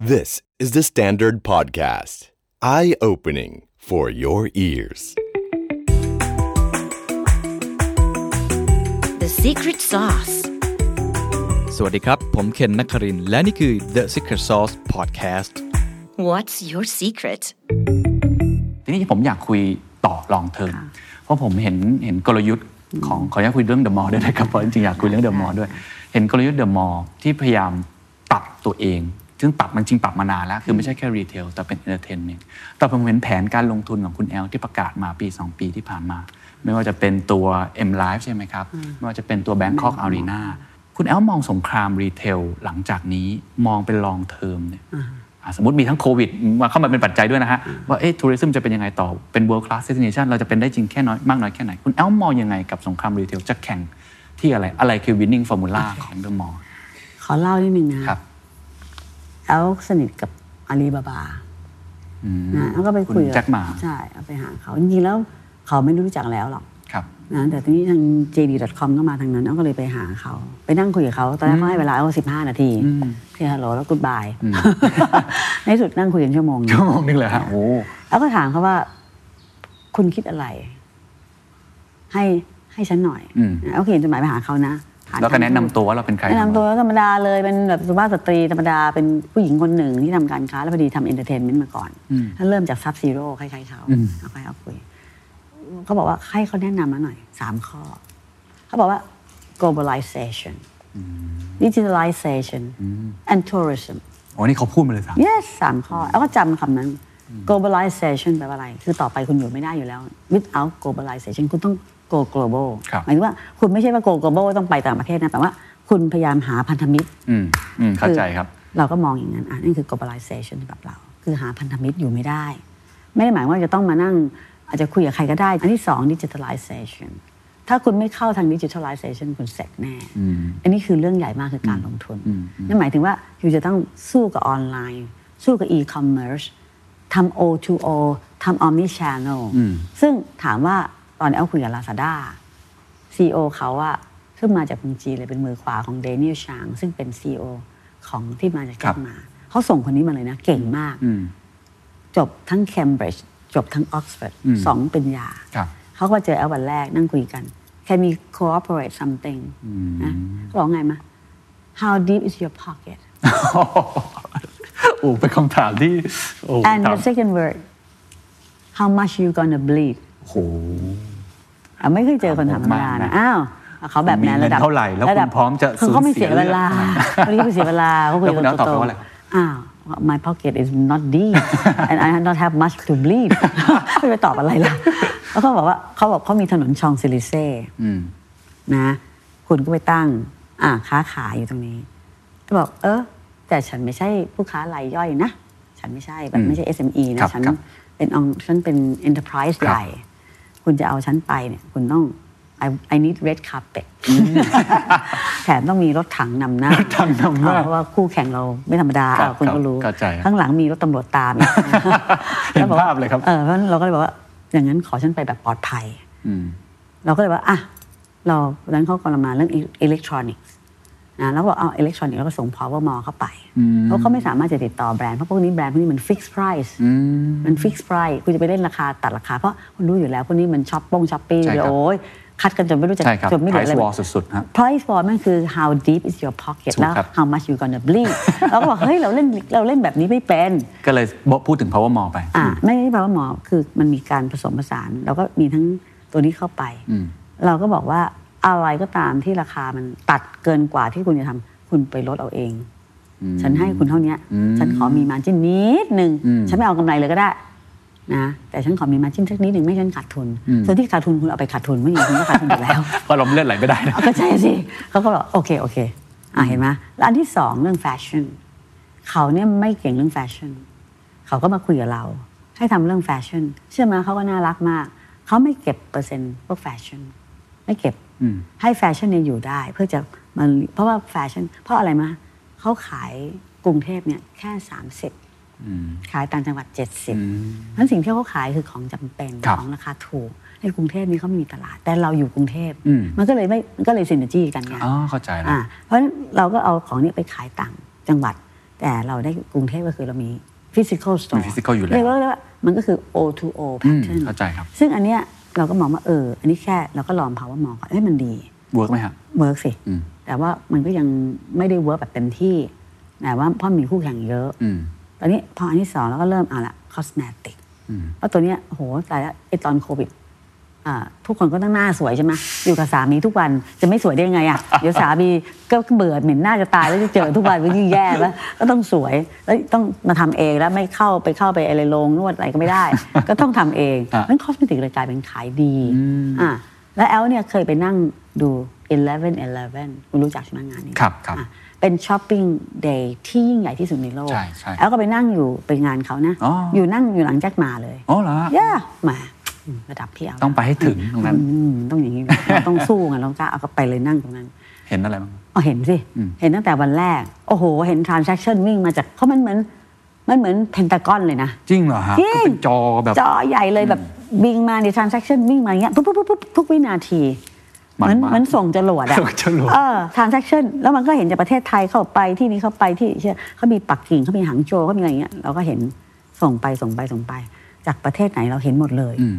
This is the Standard Podcast. Eye opening for your ears. The secret sauce. สวัสดีครับ ผมเคนนักครินทร์และนี่คือ The Secret Sauce Podcast What's your secret? ทีนี้ผมอยากคุยต่อลองเทอมเพราะผมเห็นเห็นกลยุทธ์ของขออนุญาตคุยเรื่องเดอะมอลล์ด้วยนะครับเพราะจริงๆอยากคุยเรื่องเดอะมอลล์ด้วย เห็นกลยุทธ์เดอะมอลล์ที่พยายามปรับตัวเอง ซึ่งปรับมันจริงปรับมานานแล้ว คือไม่ใช่แค่ retail แต่เป็น entertainment แต่ผมเห็นแผนการลงทุนของคุณแอลที่ประกาศมาปี 2 ปีที่ผ่านมา ไม่ว่าจะเป็นตัว M Live ใช่ไหมครับ ไม่ว่าจะเป็นตัว Bangkok Arena คุณแอลมองสงคราม retail หลังจากนี้มองเป็น long term เนี่ยอะสมมติมีทั้งโควิดมาเข้ามาเป็นปัจจัยด้วยนะฮะ ว่าเอ๊ะ tourism จะเป็นยังไงต่อเป็น world class destination เราจะเป็นได้จริงแค่น้อยมากน้อยแค่ไหน คุณแอลมองยังไงกับสงคราม retail จะแข่งที่อะไร อะไรคือ winning formula ของเดอะมอลขอเล่านิดนึงนะครับ แอลสนิทกับอาลีบาบานะแล้วก็ไปคุยคุณแจ็คหมาใช่เอาไปหาเขาจริงๆแล้วเขาไม่รู้จักแล้วหรอกครับนะแต่ทีนี้ทาง JD.com ก็มาทางนั้นแอลก็เลยไปหาเขา ไปนั่งคุยกับเขาตอนแรกเขาให้เวลาแอลสิบห้านาทีที่ฮัลโหลแล้วกูดบายในที่สุดนั่งคุยกันชั่วโมงหนึ่งชั่วโมงนึงเลยฮะโอ้แล้วก็ถามเขาว่า คุณคิดอะไร ให้ให้ฉันหน่อยอืมนะแล้วเขียนจดหมายไปหาเขานะผ่า แล้วก็ทางแนะนำตัวว่าเราเป็นใครแนะนำตัวธรรมดาเลยเป็นแบบสุภาพสตรีธรรมดาเป็นผู้หญิงคนหนึ่งที่ทำการค้า แล้วพอดีทำ entertainment มาก่อนถ้าเริ่มจาก Sub-Zero คล้ายๆเขาเอาไปเอาคุยเขาบอกว่าให้เขาแนะนำมาหน่อยสามข้อ เขาบอกว่า globalization digitalization and tourism โอ้นี่เขาพูดมาเลยสาม yes สามข้อแล้วก็จำคำนั้น globalization แปลว่าอะไร คือต่อไปคุณอยู่ไม่ได้อยู่แล้ว without globalization คุณต้อง go global ครับหมายถึงว่าคุณไม่ใช่ว่า go global ต้องไปต่างประเทศนะ แต่ว่าคุณพยายามหาพันธมิตรอืมอืมเข้าใจครับ เราก็มองอย่างนั้นอะนั่นคือ globalization แบบเรา คือหาพันธมิตรอยู่ไม่ได้ ไม่ได้หมายว่าจะต้องมานั่งอาจจะคุยกับใครก็ได้ อันที่สอง digitalization ถ้าคุณไม่เข้าทาง digitalization คุณเสร็จแน่ อันนี้คือเรื่องใหญ่มากคือการลงทุน นั่นหมายถึงว่าคุณจะต้องสู้กับออนไลน์ สู้กับ e-commerce ทำ O2O ทำ omni channel ซึ่งถามว่า ตอนแอลคุยกับ Lazada CEO เขาอะซึ่งมาจากเมืองจีนเลยเป็นมือขวาของเดนิเอลชางซึ่งเป็น CEO ของที่มาจากครัแจ็บคมาเขาส่งคนนี้มาเลยนะ เก่งมาก จบทั้ง Cambridge จบทั้ง Oxford สองปริญญาครับเขาก็มาเจอแอลวันแรกนั่งคุยกัน Can we cooperate something นะเขาบอกไงมา How deep is your pocket โอ้เป็นคำถามที่โอ้ and ถาม the second word How much you gonna bleed โอ้โหอะไม่เคยเจอคนถามธรรมดาผมมากนะนะอ้าวเขาแบบนั้นมีเงินระดับเท่าไหร่แล้วคุณระดับพร้อมจะคือเขาไม่สูญเสีเสียยเวลาเรื่องวันนี้ไม่เสียเวลาเขาคุยแล้วคุกัณนแล้วตอบโตไปว่าอะไรๆอ้าว my pocket is not deep and I don't have much to bleed ไม่ไปตอบอะไรล่ะแล้วเขาบอกว่าเขาบอกเขามีถนนชองซิลิเซ่นะคุณก็ไปตั้ง อ่าค้าขายอยู่ตรงนี้ก็บอก เออ แต่ฉันไม่ใช่ผู้ค้ารายย่อยนะ ฉันไม่ใช่แบบไม่ใช่ SME ครันะบฉันครับเป็นองฉันเป็น enterprise ครับใหญ่ คุณจะเอาฉันไปเนี่ย คุณต้อง I I need red carpet แถมต้องมีรถถังนำหน้ารถถังนำหน้าเพราะว่าคู่แข่งเราไม่ธรรมดาครับอะคุณครับก็รู้เข้าใจครับข้างหลังมีรถตำรวจตามอีกเห็นแล้วบอกว่ภาพเลยครับเออเพราะฉะนั้นเราก็เลยบอกว่า อย่างนั้นขอฉันไปแบบปลอดภัยเราก็เลยว่าอะเราวันนั้นเขากำลังมาเรื่องอิเล็กทรอนิกส์ นะแล้วก็บอกเอาอิเล็กทรอนิกส์แล้วก็ส่ง Power Mall เข้าไป เพราะเขาไม่สามารถจะติดต่อแบรนด์ เพราะพวกนี้แบรนด์พวกนี้มัน fixed price มัน fixed price คุณจะไปเล่นราคาตัดราคา เพราะคุณรู้อยู่แล้วพวกนี้มันช้อปปิ้ง Shopee ใช่ครับโอ้ยคัดกันจนไม่รู้จะใช่ครับจนไม่เหลืออะไร price war สุดๆฮะ price war มันคือ how deep is your pocket ถูกแล้วครับ how much you gonna bleed เราก็บอกเฮ้ยเราเล่นเราเล่นแบบนี้ไม่เป็น ก็เลยบอกพูดถึง power mall ไปอ่าไม่ได้แปลว่าหมอคือมันมีการผสมผสานเราก็มีทั้งตัวนี้เข้าไป เราก็บอกว่า อะไรก็ตามที่ราคามันตัดเกินกว่าที่คุณจะทำคุณไปลดเอาเอง ฉันให้คุณเท่านี้ฉันขอมีมาจิ้นนิดหนึ่งฉันไม่เอากำไรเลยก็ได้นะแต่ฉันขอมีมาจิ้นสักนิดหนึ่งไม่ให้ฉันขาดทุนส่วนที่ขาดทุนคุณเอาไปขาดทุนไม่อย่างคุณก็ขาดทุนอยู่แล้วเพราะเราเลือดไหลไม่ได้นะเอาก็ใช่สิเขาก็บอกโอเคโอเคอะเห็นไหมแล้วอันที่สองเรื่องแฟชั่นเขาเนี่ยไม่เก่งเรื่องแฟชั่นเขาก็มาคุยกับเรา ให้ทำเรื่องแฟชั่นเชื่อไหมเขาก็น่ารักมาก เขาไม่เก็บเปอร์เซ็นต์พวกแฟชั่นไม่เก็บ ให้แฟชั่นเนี่ยอยู่ได้ เพื่อจะมันเพราะว่าแฟชั่น เพราะอะไรมาเขาขายกรุงเทพเนี่ยแค่สามสิบขายต่างจังหวัดเจ็ดสิบนั้นสิ่งที่เขาขายคือของจำเป็นครับของราคาถูกในกรุงเทพนี่เขาไม่มีตลาด แต่เราอยู่กรุงเทพอืมมันก็เลยไม่มันก็เลย synergy กันไงอ๋อเข้าใจแล้วอ่าเพราะฉะนั้นเราก็เอาของนี้ไปขายต่างจังหวัด แต่เราได้กรุงเทพก็คือเรามี physical store มี physical อยู่แล้วเรียกว่ามันก็คือ O to O อืม pattern เข้าใจครับ ซึ่งอันเนี้ย เราก็มองว่าเออ อันนี้แค่เราก็ลองภาวะมองก่อนเอ้ยมันดี work ไหมครับ work สิอืมแต่ว่ามันก็ยังไม่ได้ work แบบเต็มที่แต่ว่าเพราะมีคู่แข่งเยอะอืมตอนนี้พออันที่สองเราก็เริ่มเอาละ cosmeticอืมเพราะตัวเนี้ยโหตายแล้วไอตอนโควิดอ่า ทุกคนก็ต้องหน้าสวยใช่ไหมอยู่กับสามีทุกวันจะไม่สวยได้ยังไงอะเดี๋ยวสามีก็เบื่อเหม็นหน้าจะตายแล้วจะเจอทุกวันก็ยิ่งแย่แล้วก็ต้องสวยแล้วต้องมาทำเองแล้วไม่เข้าไปเข้าไปอะไรโรงนวดอะไรก็ไม่ได้ ก็ต้องทำเองอะนั่น cosmetic เลยกลายเป็นขายดีอะแล้วแอลเนี่ยเคยไปนั่งดู11คุณรู้จักใช่ไหมงานนี้ครับครับอะเป็น shopping day ที่ยิ่งใหญ่ที่สุดในโลกใช่ใช่แอลก็ไปนั่งอยู่ไปงานเขานะอ๋ออยู่นั่งอยู่หลังแจ็คหม่าเลย อ๋อเหรอฮะย่าแหมา ระดับพี่แอลต้องไปให้ถึงตรงนั้นอืมต้องอย่างนี้นะเราต้องสู้ไงเรากล้าเอาก็ไปเลยนั่งตรงนั้น เห็นอะไรบ้างอ๋อเห็นสิอืมเห็นตั้งแต่วันแรก โอ้โห เห็น transaction วิ่งมาจากเพราะมันเหมือนมันเหมือนเพนตากอนเลยนะ จริงเหรอฮะจริงก็เป็นจอแบบจอใหญ่เลยแบบวิ่งมาใน transaction วิ่งมาอย่างเงี้ยปุ๊บปุ๊บปุ๊บปุ๊บทุกวินาทีมัเหนมือนมากเหมือนส่งจรวดอะส่งจรวดเออ transaction แล้วมันก็เห็นจากประเทศไทยเข้าไปที่นี้เข้าไปที่เช่นเขามีปักกิ่งเขามีหางโจวเขามีอะไรอย่างเงี้ยเราก็เห็นส่งไปส่งไปส่งไป จากประเทศไหนเราเห็นหมดเลยอืม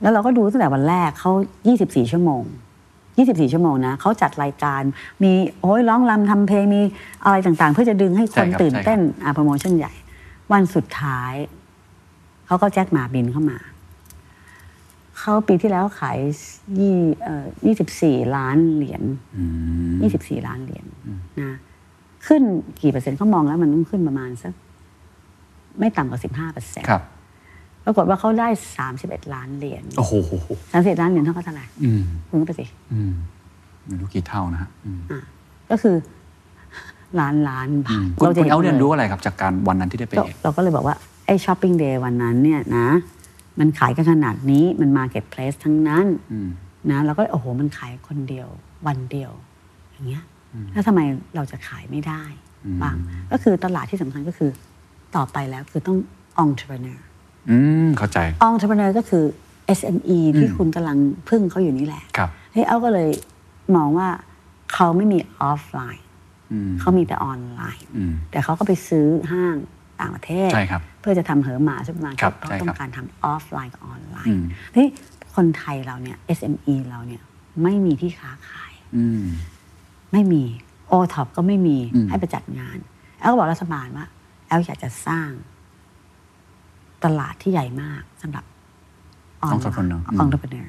แล้วเราก็ดูตั้งแต่วันแรกเขา 24 ชั่วโมง 24 ชั่วโมงนะเขาจัดรายการมีโอ้ยร้องรำทำเพลงมีอะไรต่างๆ เพื่อจะดึงให้คใช่นครับตื่นใช่ครับเต้นอ่าโปรโมชั่นใหญ่ วันสุดท้ายเขาก็แจ็คหมาบินเข้ามาเขาปีที่แล้วขายยี่เอ่อ24ล้านเหรียญอืม24ล้านเหรียญนะขึ้นกี่เปอร์เซ็นต์เขามองแล้วมันต้องขึ้นประมาณสัก ไม่ต่ำกว่า15เปอร์เซ็นต์ครับ ปรากฏว่าเขาได้ 31 ล้านเหรียญโอ้โหสามสิบล้านเหรียญเท่ากับเท่าไหร่อืมคุณก็ไปสิอืมไม่รู้กี่เท่านะฮะอืมอะก็คือล้านล้านบาทคุณคุณได้เอาเรียนรู้อะไรครับจากการวันนั้นที่ได้ไปก็เราก็เลยบอกว่า ไอ้ shopping day วันนั้นเนี่ยนะ มันขายกันขนาดนี้มัน marketplace ทั้งนั้นอืมนะแล้วก็โอ้โหมันขายคนเดียววันเดียว อย่างเงี้ยแล้วทำไมเราจะขายไม่ได้อืมบ้างก็คือตลาดที่สำคัญก็คือ ต่อไปแล้วคือต้อง entrepreneur อืมเข้าใจ entrepreneur ก็คือ SME ที่คุณกำลังพึ่งเขาอยู่นี่แหละครับเฮ้ยเอาก็เลยมองว่าเขาไม่มีออฟไลน์อืมเขามีแต่ออนไลน์อืมแต่เขาก็ไปซื้อห้างต่างประเทศใช่ครับเพื่อจะทำเหอหม่าซุปเปอร์มาร์เก็ตบเพราะใช่ครับต้องการทำออฟไลน์กับออนไลน์อืมที่คนไทยเราเนี่ย SME เราเนี่ยไม่มีที่ค้าขายอืมไม่มีโอท็อปก็ไม่มีอืมให้ไปจัดงานแอลก็บอกรัฐบาลว่าแอลอยากจะสร้าง ตลาดที่ใหญ่มากสำหรับออนไลน์ Entrepreneur อืม entrepreneur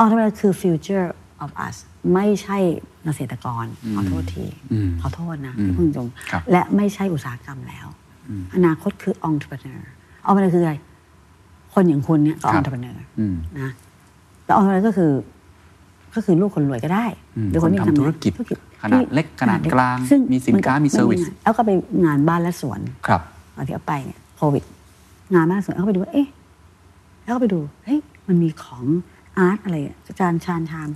entrepreneur คือ future of us ไม่ใช่เกษตรกรขอโทษทีอืมขอโทษนะอืมที่พึ่งจงครับและไม่ใช่อุตสาหกรรมแล้ว อนาคตคือ entrepreneur entrepreneur คืออะไร คนอย่างคุณเนี่ยก็ครับ entrepreneur อืมนะแล้ว entrepreneur ก็คือ ก็คือลูกคนรวยก็ได้อืมหรือคนที่คนทำทำธุรกิจธุรกิจขนาดเล็กขนาดกลางซึ่งมีสินค้ามี service แล้วก็ไปงานบ้านและสวนครับตอนที่เอาไปเนี่ยโควิด งานบ้านและสวนเอาไปดูว่าเอ๊ะแล้วก็ไปดูเฮ้ยมันมีของอาร์ตอะไรอาจารย์ชาญชาม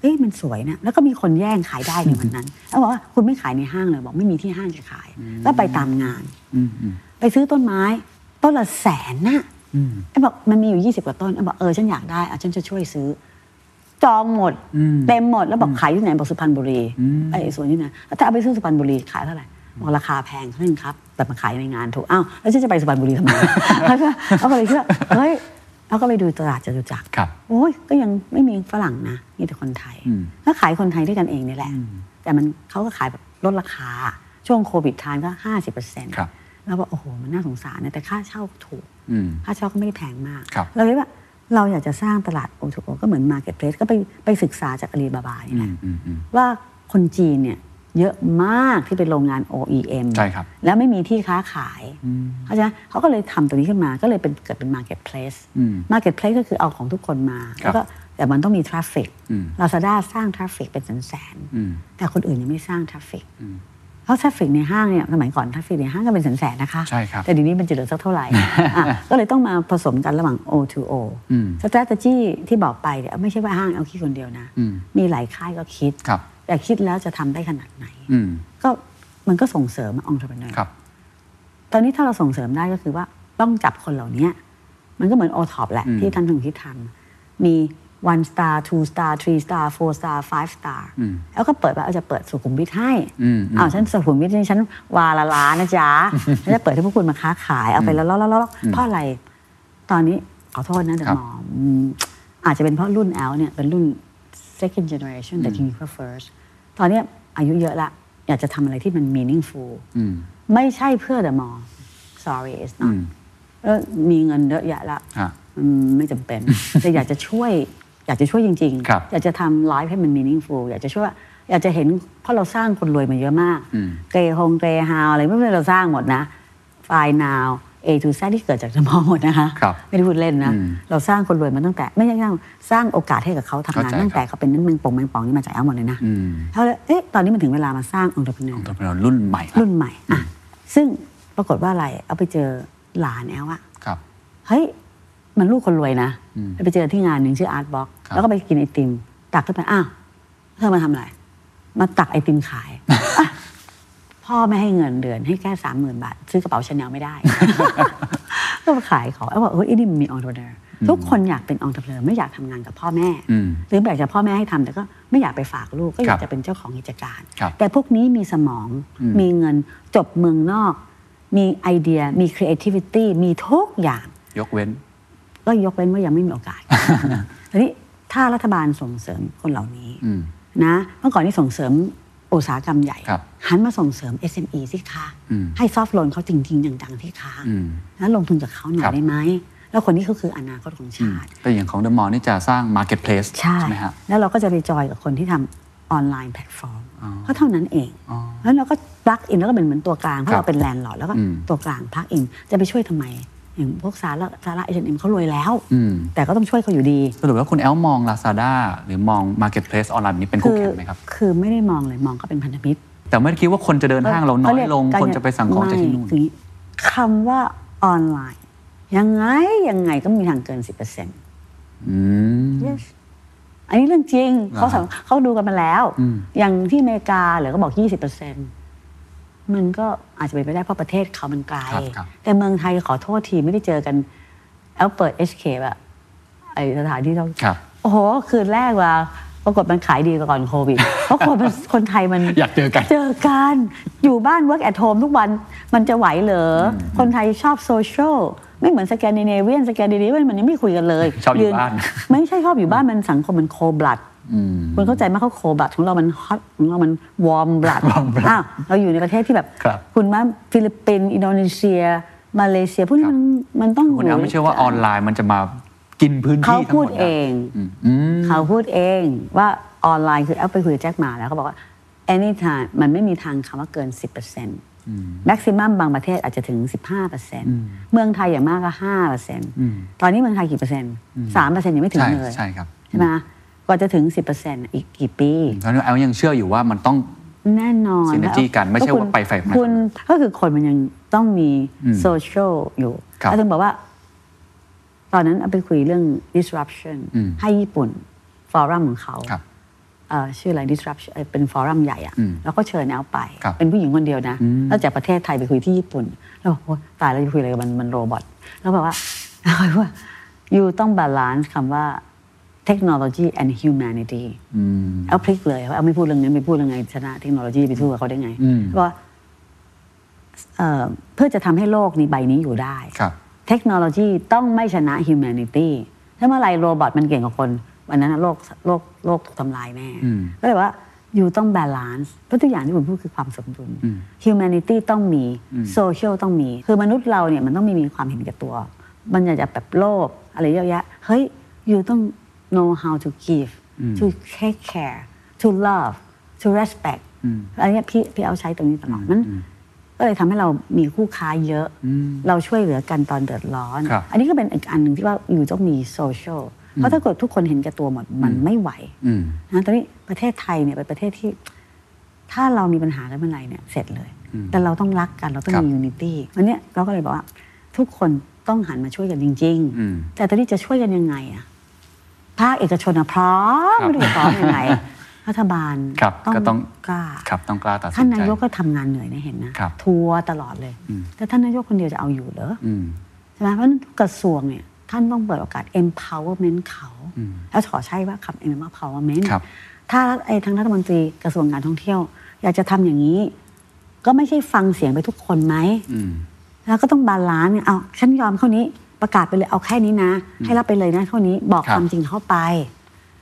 เอ๊ะมันสวยนะแล้วก็มีคนแย่งขายได้ในวันนั้นแล้วบอกว่าคุณไม่ขายในห้างเลยบอกไม่มีที่ห้างจะขาย แล้วไปตามงานอืมอืมไปซื้อต้นไม้ ต้นละแสนนะอืมไอ้บอกมันมีอยู่ยี่สิบกว่าต้นไอ้บอกเออฉันอยากได้อะฉันจะช่วยซื้อ จองหมดอืมเต็มหมดแล้วบอกขายที่ไหนบอกสุพรรณบุรีอืมไอ้สวนที่ไหนแล้วถ้าเอาไปซื้อสุพรรณบุรีขายเท่าไหร่ บอกราคาแพงเท่านั้นครับ แต่มาขายในงานถูกอ้าวแล้วฉันจะไปสุพรรณบุรีทำไมแล้วก็เอาก็เลยคิดว่าเฮ้ยเอาก็ไปดูตลาดจตุจักรครับโอ้ยก็ยังไม่มีฝรั่งนะมีแต่คนไทยอืมแล้วขายคนไทยด้วยกันเองนี่แหละ แต่มันเขาก็ขายแบบลดราคา ช่วงโควิดทานก็ห้าสิบเปอร์เซ็นต์ครับแล้วบอกโอ้โหมันน่าสงสารนะแต่ค่าเช่าถูกอืมค่าเช่าก็ไม่ได้แพงมากครับเราเลยว่าเราอยากจะสร้างตลาด O to O ก็เหมือน marketplace ก็ไปไปศึกษาจากอาลีบาบานี่อืแหละมอืมอืว่าคนจีนเนี่ย เยอะมากที่เป็นโรงงาน OEM ใช่ครับ แล้วไม่มีที่ค้าขายเข้าใจไหมเขาก็เลยทำตัวนี้ขึ้นมาก็เลยเป็นเกิดเป็น Marketplace อืม Marketplace ก็คือเอาของทุกคนมาครับแล้วก็แต่มันต้องมี traffic อืมลาซาด้าสร้าง traffic เป็นแสนแสนๆอืมแต่คนอื่นยังไม่สร้าง traffic อืมเพราะ traffic ในห้างเนี่ยสมัยก่อน traffic ในห้างก็เป็นแสนๆนะคะใช่ครับแต่เดี๋ยวนี้มันจะเหลือสักเท่าไหร่อะก็เลยต้องมาผสมกันระหว่าง O to O อืม strategy ที่บอกไปเนี่ยไม่ใช่ว่าห้างเอาคิดคนเดียวนะอืมมีหลายค่ายก็คิดครับ แต่คิดแล้วจะทำได้ขนาดไหนอืมก็มันก็ส่งเสริมองค์ประกอบครับตอนนี้ถ้าเราส่งเสริมได้ก็คือว่าต้องจับคนเหล่านี้มันก็เหมือนโอท็อปแหละอืมที่ท่านถึงคิดทำมี one star two star three star four star five star แล้วก็เปิดว่าเอาจะเปิดสุขุมวิทให้อืมอืมอ้าวฉันสุขุมวิทนี่ฉันวาละล้านนะจ๊ะฉันจะเปิดให้พวกคุณมาค้าขายเอาไปแล้วแล้วแล้วเพราะอะไร ตอนนี้ขอโทษนะเดอะครับมอมอาจจะเป็นเพราะรุ่นแอลเนี่ยเป็นรุ่น second generation แต่จริงๆก็ first ตอนเนี้ยอายุเยอะละ อยากจะทำอะไรที่มัน meaningful อืมไม่ใช่เพื่อ the mall sorry it's อื not มเออมีเงินเยอะแยะละฮะมันไม่จำเป็น แต่อยากจะช่วย อยากจะช่วยจริงครับอยากจะทำไลฟ์ให้มัน meaningful อยากจะช่วยว่าอยากจะเห็นเพราะเราสร้างคนรวยมาเยอะมากอืมเกย์ฮงเกย์ฮาวอะไรไม่เป็นเราสร้างหมดนะไฟล์นาว A to Z ที่เกิดจากสมองหมดนะคะครับไม่ได้พูดเล่นนะอืมเราสร้างคนรวยมาตั้งแต่ ไม่ใช่สร้างสร้างโอกาสให้กับเขาทำงานเข้าใจตั้งแต่ครับเขาเป็นนั่นเมืองปงเมืองปองนี่มาจากแอลหมดเลยนะอืมเขาเลยเอ๊ะตอนนี้มันถึงเวลามาสร้างองค์ประกอบ entrepreneur รุ่นใหม่ละรุ่นใหม่อะซึ่งปรากฏว่าอะไรเอาไปเจอหลานแอลอะครับเฮ้ยมันลูกคนรวยนะอืมไปเจอที่งานหนึ่งชื่อ ArtBox ครับแล้วก็ไปกินไอติมตักขึ้นไปอ้าวเธอมาทำอะไรมาตักไอติมขายอะ พ่อไม่ให้เงินเดือนให้แค่สามหมื่นบาท ซื้อกระเป๋าชาแนลไม่ได้ ก็มาขายของแล้วบอกเฮ้ยไอ้นี่มันมีองค์ประกอบทุกคนอยากเป็นองค์ประกอบไม่อยากทำงานกับพ่อแม่อืมหรืออยากจะพ่อแม่ให้ทำแต่ก็ไม่อยากไปฝากลูกก็อยาครับจะเป็นเจ้าของกิจการครับแต่พวกนี้มีสมองอืมมีเงินจบเมืองนอก มีไอเดียมี creativity มีทุกอย่าง ยกเว้น ก็ยกเว้นว่ายังไม่มีโอกาสทีนี้ถ้ารัฐบาลส่งเสริมคนเหล่านี้อืมนะเมื่อก่อนนี่ส่งเสริม อุตสาหกรรมใหญ่ครับหันมาส่งเสริม SME สิคะอืมให้ซอฟต์โลนเขาจริงๆจังๆที่คะอืมแล้วลงทุนกับเขาหน่อครัยบได้ไหมแล้วคนนี้เขาคืออนาคตของชาติแต่อย่างของ The Mall นี่จะสร้าง marketplace ใช่ไหมครับแล้วเราก็จะไปจอยกับคนที่ทำออนไลน์แพลตฟอร์มอ๋อก็เท่านั้นเองอ๋อแล้วเราก็ plug in แล้วก็เป็นเหมือนตัวกลางเพราะครับเราเป็น landlord แล้วก็อืมตัวกลาง plug in จะไปช่วยทำไม อย่างพวก Zara Zara H&M เขารวยแล้วอืมแต่ก็ต้องช่วยเขาอยู่ดี สรุปว่าคุณแอลมอง Lazada หรือมอง marketplace ออนไลน์แบบนี้เป็นคู่แข่งไหมครับ คือไม่ได้มองเลยมองก็เป็นพันธมิตร แต่ไม่ได้คิดว่าคนจะเดินห้างเราน้อยลงเขาคนเรียกจะไปสั่งของจากที่นู่นไม่คือคำว่าออนไลน์ ยังไง ยังไงก็มีทางเกิน10%อืม yes อันนี้เรื่องจริงเหรอเขาสำเขาดูกันมาแล้วอืมอย่างที่อเมริกาเหรือก็บอก20% มันก็อาจจะเป็นไปได้เพราะประเทศเขามันไกล ครับครับ แต่เมืองไทยขอโทษทีไม่ได้เจอกันแอลเปิด HK อะไอสถานที่ท่อง ครับ โอ้โห คืนแรกว่าปรากฏมันขายดีกว่าก่อนโควิด เพราะคนมันคนไทยมันอยากเจอกัน เจอกัน อยู่บ้าน work at home ทุกวันมันจะไหวเหรออคนไทยชอบโซเชียลไม่เหมือนสแกนดิเนเวียนสแกนดิเนเวียนมันยังไม่คุยกันเลยชอบอยู่บ้าน ไม่ใช่ชอบอยู่บ้านมันสังคมมันโคบลัดอืม คุณเข้าใจไหมเขาโคบลัดของเรามันฮอตของเรามันวอร์มบลัด warm blood อ้าวเราอยู่ในประเทศที่แบบครับณมาฟิลิปปินส์อินโดนีเซีย มาเลเซียพวกนี้ครับมันมันต้องคุณแอลไม่เชื่อว่ายู่ออนไลน์มันจะมากินพื้นเขาที่ทั้งพูหดมดนะเองอืมอืมเขาพูดเองว่าออนไลน์คือแอปไปคุยกับแจ็คหมาแล้วเขาบอกว่า anytime มันไม่มีทางคำว่าเกิน 10% maximum บางประเทศอาจจะถึง 15%เมืองไทยอย่างมากก็5%ตอนนี้เมืองไทยกี่เปอร์เซ็นต์3%ยังไม่ถึงใช่เลยใช่ครับใช่ไหม กว่าจะถึง 10%อีกกี่ปีเพราะฉะนั้นแอลยังเชื่ออยู่ว่ามันต้องแน่นอน synergy กันไม่ใช่ว่าไปฝ่ายมันคุณก็คือคนมันยังต้องมีอืมโซเชียลอยู่ครับแล้วถึงบอกว่า ตอนนั้นเอาไปคุยเรื่อง disruption อืมให้ญี่ปุ่นforum ของเขาครับเอ่อชื่ออะไร disruption เอ่อเป็น forum ใหญ่อะอืมแล้วก็เชิญแอลไปครับเป็นผู้หญิงคนเดียวนะอืมแล้วจากประเทศไทยไปคุยที่ญี่ปุ่น แล้วบอกโอ๊ยตายแล้วจะคุยอะไรกับมันมัน robot แล้วบอกว่าว่า you ต้อง balance คำว่า technology and humanity อืมเอาพลิกเลยว่าเอาไม่พูดเรื่องนี้ไม่พูดเรื่องไงชนะเทคโนโลยีไปสู้กับเขาได้ไงอืมเพราะว่าเอ่อเพื่อจะทำให้โลกนี้ใบนี้อยู่ได้ครับเทคโนโลยีต้องไม่ชนะ humanity ถ้าเมื่อไหร่ robot มันเก่งกว่าคนวันนั้นนะโลกโลกโลกถูกทำลายแน่อืมก็เลยว่า you ต้อง balance เพราะทุกอย่างที่ผมพูดคือความสมดุลอืม humanity ต้องมีโซเชียลต้องมี คือมนุษย์เราเนี่ยมันต้องไม่มีความเห็นแก่ตัว มันอยากจะแบบโลภอะไรเยอะแยะ เฮ้ย you ต้อง know how to give to take care to love to respect อันเนี้ยพี่พี่เอาใช้ตรงนี้ตลอดนั้นก็เลยทำให้เรามีคู่ค้าเยอะ เราช่วยเหลือกันตอนเดือดร้อนครับอันนี้ก็เป็นอีกอันหนึ่งที่ว่า you ต้องมีโซเชียลเพราะถ้าเกิดทุกคนเห็นแก่ตัวหมดมันไม่ไหวอืมนะตอนนี้ประเทศไทยเนี่ยเป็นประเทศที่ ถ้าเรามีปัญหากันเมื่อไหร่เนี่ยเสร็จเลย แต่เราต้องรักกันเราต้องครับมี unity วันเนี้ยเราก็เลยบอกว่า ทุกคนต้องหันมาช่วยกันจริงอืมๆแต่ตอนนี้จะช่วยกันยังไงอะ ภาคเอกชนอะพร้อมครับไม่รู้จะพร้อมยังไงรัฐบาลครับก็ต้องกล้าครับต้องกล้าตัดสินใจท่านนายกก็ทำงานเหนื่อยนะเห็นนะครับทัวร์ตลอดเลยอืมแต่ท่านนายกคนเดียวจะเอาอยู่เหรออืมใช่ไหมเพราะฉะนั้นกระทรวงเนี่ยท่านต้องเปิดโอกาส empowerment เขาอืมแล้วขอใช้คำว่า empowerment ครับถ้าไอ้ทางรัฐมนตรีกระทรวงการท่องเที่ยว อยากจะทำอย่างนี้ ก็ไม่ใช่ฟังเสียงไปทุกคนไหมอืมแล้วก็ต้อง balance ไงเอาฉันยอมเท่านี้ ประกาศไปเลยเอาแค่นี้นะ ให้รับไปเลยนะเท่านี้บอกครับความจริงเข้าไป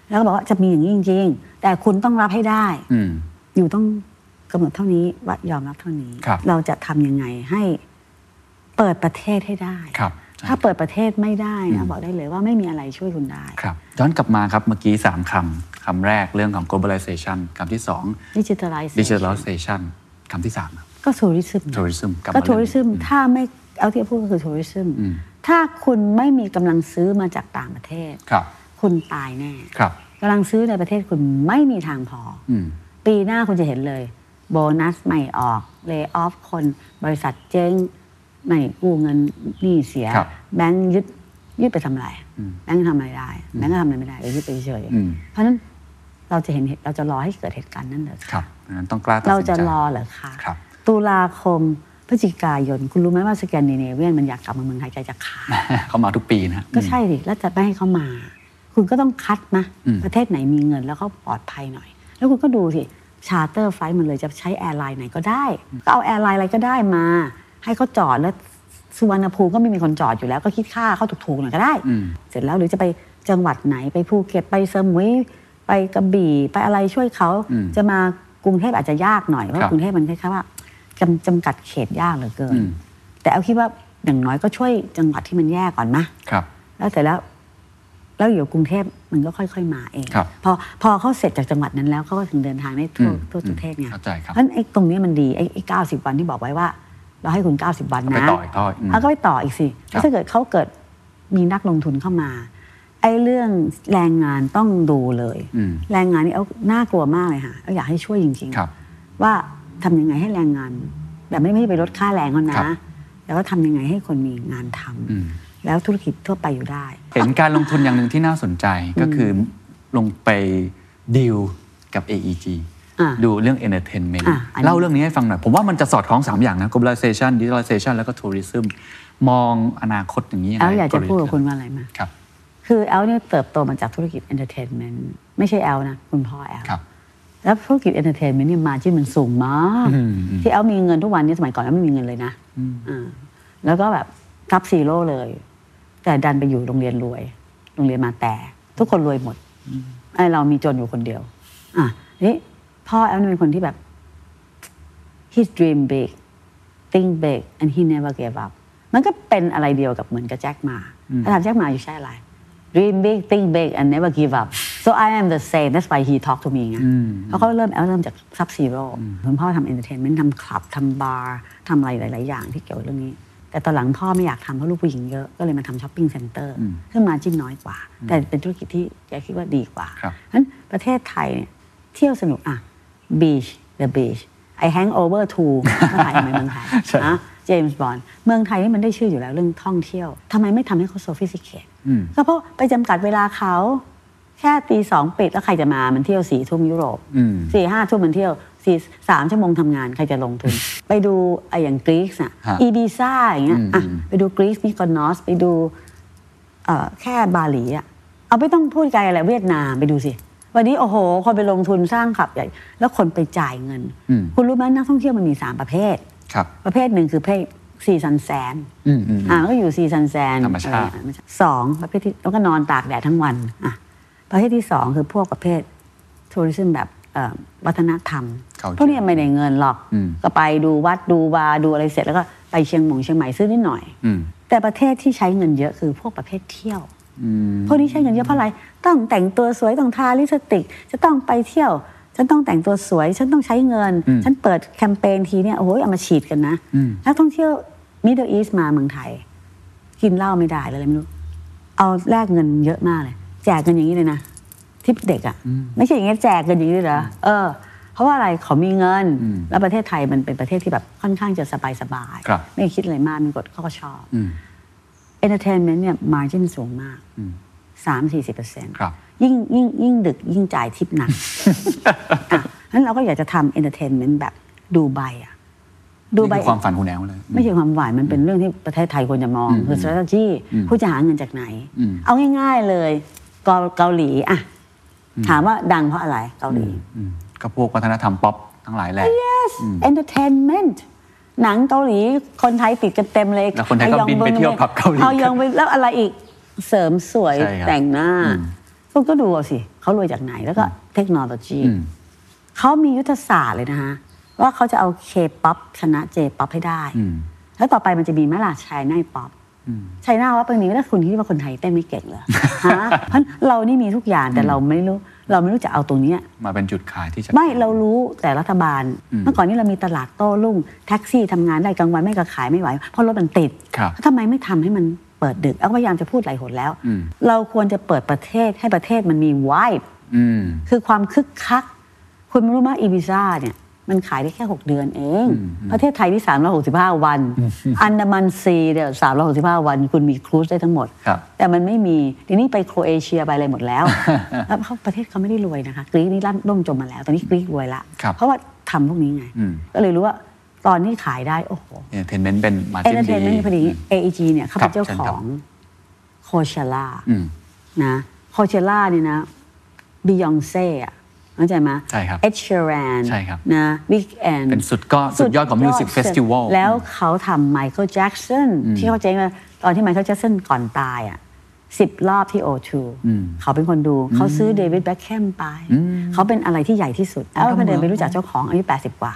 แล้วก็บอกว่าจะมีอย่างนี้จริง ๆ แต่คุณต้องรับให้ได้อืมอยู่ต้องกำหนดเท่านี้ว่ายอมรับเท่านี้ครับเราจะทำยังไงให้เปิดประเทศให้ได้ครับใช่ถ้าเปิดประเทศไม่ได้อืนะมบอกได้เลยว่าไม่มีอะไรช่วยคุณได้ครับย้อนกลับมาครับเมื่อกี้ 3คำคำแรกเรื่องของ globalization คำที่ 2 digitalization digitalization คำที่3ครับก็ tourism นะ tourism กลับก็มาเรื่อง tourism ถ้าไม่เอาที่พูดก็คือ tourism อืม ถ้าคุณไม่มีกำลังซื้อมาจากต่างประเทศครับ คุณตายแน่ครับกำลังซื้อในประเทศคุณไม่มีทางพอออืมปีหน้าคุณจะเห็นเลย โบนัสไม่ออกเล y o อ f คนบริษัทเจ๊งไม่กู้เงินหนี้เสียครับแบงค์ยึดยึดไปทำอะไรอืมแบงค์ทำอะไรได้แบงค์ก็ทำอะไรไม่ได้เลยยึดไปเฉยอืมเพราะฉะนั้นเราจะเห็นเหตุเราจะรอให้เกิดเหตุการณ์นั้นเหรอครับดังนั้นต้องกล้าตัดสินใจเราจะรอเหรอคะครับตุลาคม พฤศจิกายน คุณรู้ไหมว่าสแกนดิเนเวียนมันอยากกลับมาเมืองไทยใจจะขาดเขามาทุกปีนะ ก็ใช่ดิแล้วจะไม่ให้เขามา คุณก็ต้องคัดนะอืมประเทศไหนมีเงินแล้วเขาปลอดภัยหน่อย แล้วคุณก็ดูสิ charter flight มันเลยจะใช้ airline ไหนก็ได้ ก็เอา airline อะไรก็ได้มา ให้เขาจอดแล้วสุวรรณภูมิก็ไม่มีคนจอดอยู่แล้ว ก็คิดค่าเขาถูกๆหน่อยก็ได้อืมเสร็จแล้วหรือจะไปจังหวัดไหนไปภูเก็ตไปสมุยไปกระบี่ไปอะไรช่วยเขาอืมจะมากรุงเทพอาจจะยากหน่อยเพครัราะบกรุงเทพมันคล้ายๆว่า จำจำกัดเขตยากเหลือเกินอืมแต่เอาคิดว่าอย่างน้อยก็ช่วยจังหวัดที่มันแย่ก่อนมะครับ แล้วเสร็จแล้ว แล้วอยู่กรุงเทพมันก็ค่อย ๆ มาเองครับพอพอเขาเสร็จจากจังหวัดนั้นแล้วเขาก็ถึงเดินทางได้ทั่วอืมทั่วประเทศไงเข้าใจครับ เพราะฉะนั้นไอ้ตรงนี้มันดีไอ้ไอ้เก้าสิบวันที่บอกไว้ว่า เราให้คุณเก้าสิบวันไปนะ ต่ออีกต่ออีกอืมแล้วก็ไปต่ออีกสิครับแล้วถ้าเกิดเขาเกิดมีนักลงทุนเข้ามา ไอ้เรื่องแรงงานต้องดูเลย อืมแรงงานนี่เอาน่ากลัวมากเลยค่ะเอาอยากให้ช่วยจริงครับ ๆ ว่า ทำยังไงให้แรงงานแบบไม่ไม่ไปลดค่าแรงเขาครันะบแล้วก็ทำยังไงให้คนมีงานทำอืม แล้วธุรกิจทั่วไปอยู่ได้ เห็นการลงทุนอย่างหนึ่งที่น่าสนใจก็คือลงไปดีลกับ AEG อะดูเรื่อง entertainment อะอันนี้ เล่าเรื่องนี้ให้ฟังหน่อย ผมว่ามันจะสอดคล้อง 3 อย่างนะ globalization digitalization แล้วก็ tourism มองอนาคตอย่างนี้ยังแอไงลอยากจะพูดกับคุณว่าอะไรมา ครับ คือแอลเนี่ยเติบโตมาจากธุรกิจเอนเตอร์เทนเมนต์ไม่ใช่แอลนะ คุณพ่อแอลครับ แล้วธุรกิจเอนเตอร์เทนเมนต์เนี่ยมาที่มันสูงมากอืมอืมที่แอลมีเงินทุกวันนี้สมัยก่อนแอลไม่มีเงินเลยนะอ่าแล้วก็แบบทับซีโร่เลย แต่ดันไปอยู่โรงเรียนรวย โรงเรียนมาแต่ ทุกคนรวยหมดไอเรามีจนอยู่คนเดียว อะนี่พ่อแอลเนี่ยเป็นคนที่แบบ he dream big think big and he never gave up มันก็เป็นอะไรเดียวกับเหมือนกับแจ็คหม่าถ้าถามแจ็คหม่า you ใช้อะไร dream big think big and never give up so I am the same that's why he talk to me ไงเพราะเขาเริ่มแอ๊วเริ่มจาก sub zero คุณพ่อทำ entertainment ทำคลับทำบาร์ทำอะไรหลาย ๆ อย่างที่เกี่ยวกับเรื่องนี้ แต่ตอนหลังพ่อไม่อยากทำเพราะลูกผู้หญิงเยอะก็เลยมาทำ shopping center ซึ่ง margin น้อยกว่า แต่เป็นธุรกิจที่แกคิดว่าดีกว่าครับเพราะฉะนั้นประเทศไทยเนี่ยเที่ยวสนุกอะ beach the beach I hang over to มาถ่ายในเมืองไทยใช่นะเจมส์บอลเมืองไทยนี่มันได้ชื่ออยู่แล้วเรื่องท่องเที่ยวทำไมไม่ทำให้เขา sophisticate อืม ก็เพราะไปจำกัดเวลาเขา แค่ตีสองปิดแล้วใครจะมามันเที่ยวสี่ทุ่มยุโรปอืมสี่ห้าทุ่มมันเที่ยวสี่สามชั่วโมงทำงานใครจะลงทุน ไปดูไอ้อย่างกรีซอะฮะอีบีซ่าอย่างเงี้ยอะอืมไปดูกรีซมิโกนอสไปดูเอ่อแค่บาหลีอะเอาไม่ต้องพูดไกลอะไรเวียดนามไปดูสิ วันนี้โอ้โห คนไปลงทุนสร้างคลับใหญ่ แล้วคนไปจ่ายเงินอืมคุณรู้ไหมนักท่องเที่ยวมันมีสามประเภทครับประเภทหนึ่งคือประเภท sea sun sandอืมอืมอ่าก็อยู่ sea sun sand ธรรมชาติอะไรอะสองประเภทที่แล้วก็นอนตากแดดทั้งวันอะประเภทที่สองคือพวกประเภท tourism แบบเอ่อวัฒนธรรม Culture พวกเนี้ยไม่ได้เงินหรอกอืมก็ไปดูวัดดูวาดูอะไรเสร็จแล้วก็ไปเชียงหมงเชียงใหม่ซื้อนิดหน่อยอืมแต่ประเทศที่ใช้เงินเยอะคือพวกประเภทเที่ยวอืมพวกนี้ใช้เงินเยอะเพราะอะไร ต้องแต่งตัวสวยต้องทาลิปสติก จะต้องไปเที่ยว ฉันต้องแต่งตัวสวย ฉันต้องใช้เงินอืมฉันเปิดแคมเปญทีเนี่ยโอ้โหเอามาฉีดกันนะอืมนักท่องเที่ยวมิดเดิลอีสมาเมืองไทย กินเหล้าไม่ได้เลยอะไรไม่รู้ เอาแลกเงินเยอะมากเลย แจกเงินอย่างนี้เลยนะทิปเด็กอะ่ะ ไม่ใช่อย่างงี้แจกเงินอย่างนี้เลยเหรอเออ เพราะว่าอะไรเขามีเงินอืมแล้วประเทศไทยมันเป็นประเทศที่แบบค่อนข้างจะสบายสบายๆครับไม่คิดอะไรมากมีกฎข้อก็ชอบอืม entertainment เนี่ย margin สูงมากอืมสามสี่สิบเปอร์เซ็นต์ครับ ยิ่งยิ่งยิ่งดึกยิ่งจ่ายทิปหนักอะนั้นเราก็อยากจะทำ entertainment แบบดูไบอะดูนี่ใบคือความฝันคุณแอ๊วเลย ไม่ใช่ความฝันมันเป็นเรื่องที่ประเทศไทยควรจะมอง คือ strategy อืมผู้จะหาเงินจากไหนอืมเอาง่าย ๆเลยเกาเกาหลีอะถามว่าดังเพราะอะไรเกาหลีอืมก็พวกวัฒนธรรมป๊อปทั้งหลายแหละ yes entertainment หนังเกาหลีคนไทยติดกันเต็มเลยแล้วคนไทยก็บินไปเที่ยวผับเกาหลีเอายองไปแล้วอะไรอีกเสริมสวยใช่ครับแต่งหน้า อืมคุณก็ดูเอาสิเขารวยจากไหนแล้วก็เทคโนโลยีอืมเขามียุทธศาสตร์เลยนะฮะว่าเขาจะเอาเคป๊อปชนะ J-pop ให้ได้อืมแล้วต่อไปมันจะมีไหมล่ะ China popอืมชายน่าว่าเป็นนี้แล้วคุณคิดว่าคนไทยเต้นไม่เก่งเหรอฮะเพราะเรานี่มีทุกอย่างแต่เราไม่รู้เราไม่รู้จะเอาตรงเนี้ยมาเป็นจุดขายที่จะไม่เรารู้แต่รัฐบาลอืมเมื่อก่อนนี้เรามีตลาดโต้รุ่งแท็กซี่ทำงานได้กลางวันไม่ก็ขายไม่ไหวเพราะรถมันติดครับทำไมไม่ทำให้มันเปิดดึกเอาพยายามจะพูดหลายหนแล้วอืมเราควรจะเปิดประเทศให้ประเทศมันมีวายอืมคือความคึกคัก คุณไม่รู้ไหมอีบิซ่าเนี่ยมันขายได้แค่6เดือนเองอืมประเทศไทยที่365วัน อันดามันซีเนี่ย365วัน คุณมีครูซได้ทั้งหมดครับแต่มันไม่มีทีนี้ไปโครเอเชียไปอะไรหมดแล้วแล้วเขาประเทศเขาไม่ได้รวยนะคะ กรีกนี่ล่ำล่มจมมาแล้ว ตอนนี้กรีกรวยละครับเพราะว่าทำพวกนี้ไงอืมก็เลยรู้ว่า ตอนนี้ขายได้โอ้โหเอนเทนเมนต์เป็นมาเอจิ้เ r นเทนเมนต์พอดี AEG เนี่ยเขาเป็นเจ้าครับเชิญขครัอบงโคเชล่าอืมนะโคเชล่านี่นะบิยองเซ่อะเข้าใจไหมใช่ครับเอ็ดเชแรนใช่ครับนะวิกแอนเป็นสุดก็สุดยอดของ Music Festival แล้วเขาทำไมเคิลแจ็กสันที่เขาเจ๊งมาตอนที่ไมเคิลแจ็กสันก่อนตายอะ สิบรอบที่ O2 อืมเขาเป็นคนดูเขาซื้อเดวิดแบ็คแฮมไป เขาเป็นอะไรที่ใหญ่ที่สุดแล้วพอเดินไปรู้จักเจ้าของอายุ 80 กว่า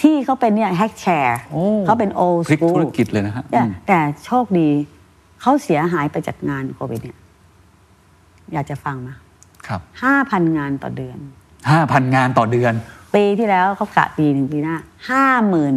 ที่เขาเป็นเนี่ยแฮกแชร์โอ้เขาเป็นโอพลิกสกูธุรกิจเลยนะฮะแต่อืมแต่โชคดีเขาเสียหายไปจากงานโควิดเนี่ยอยากจะฟังมาครับห้าพันงานต่อเดือนห้าพันงานต่อเดือน ปีที่แล้วเขากะปีหนึ่งปีหน้าห้าหมื่น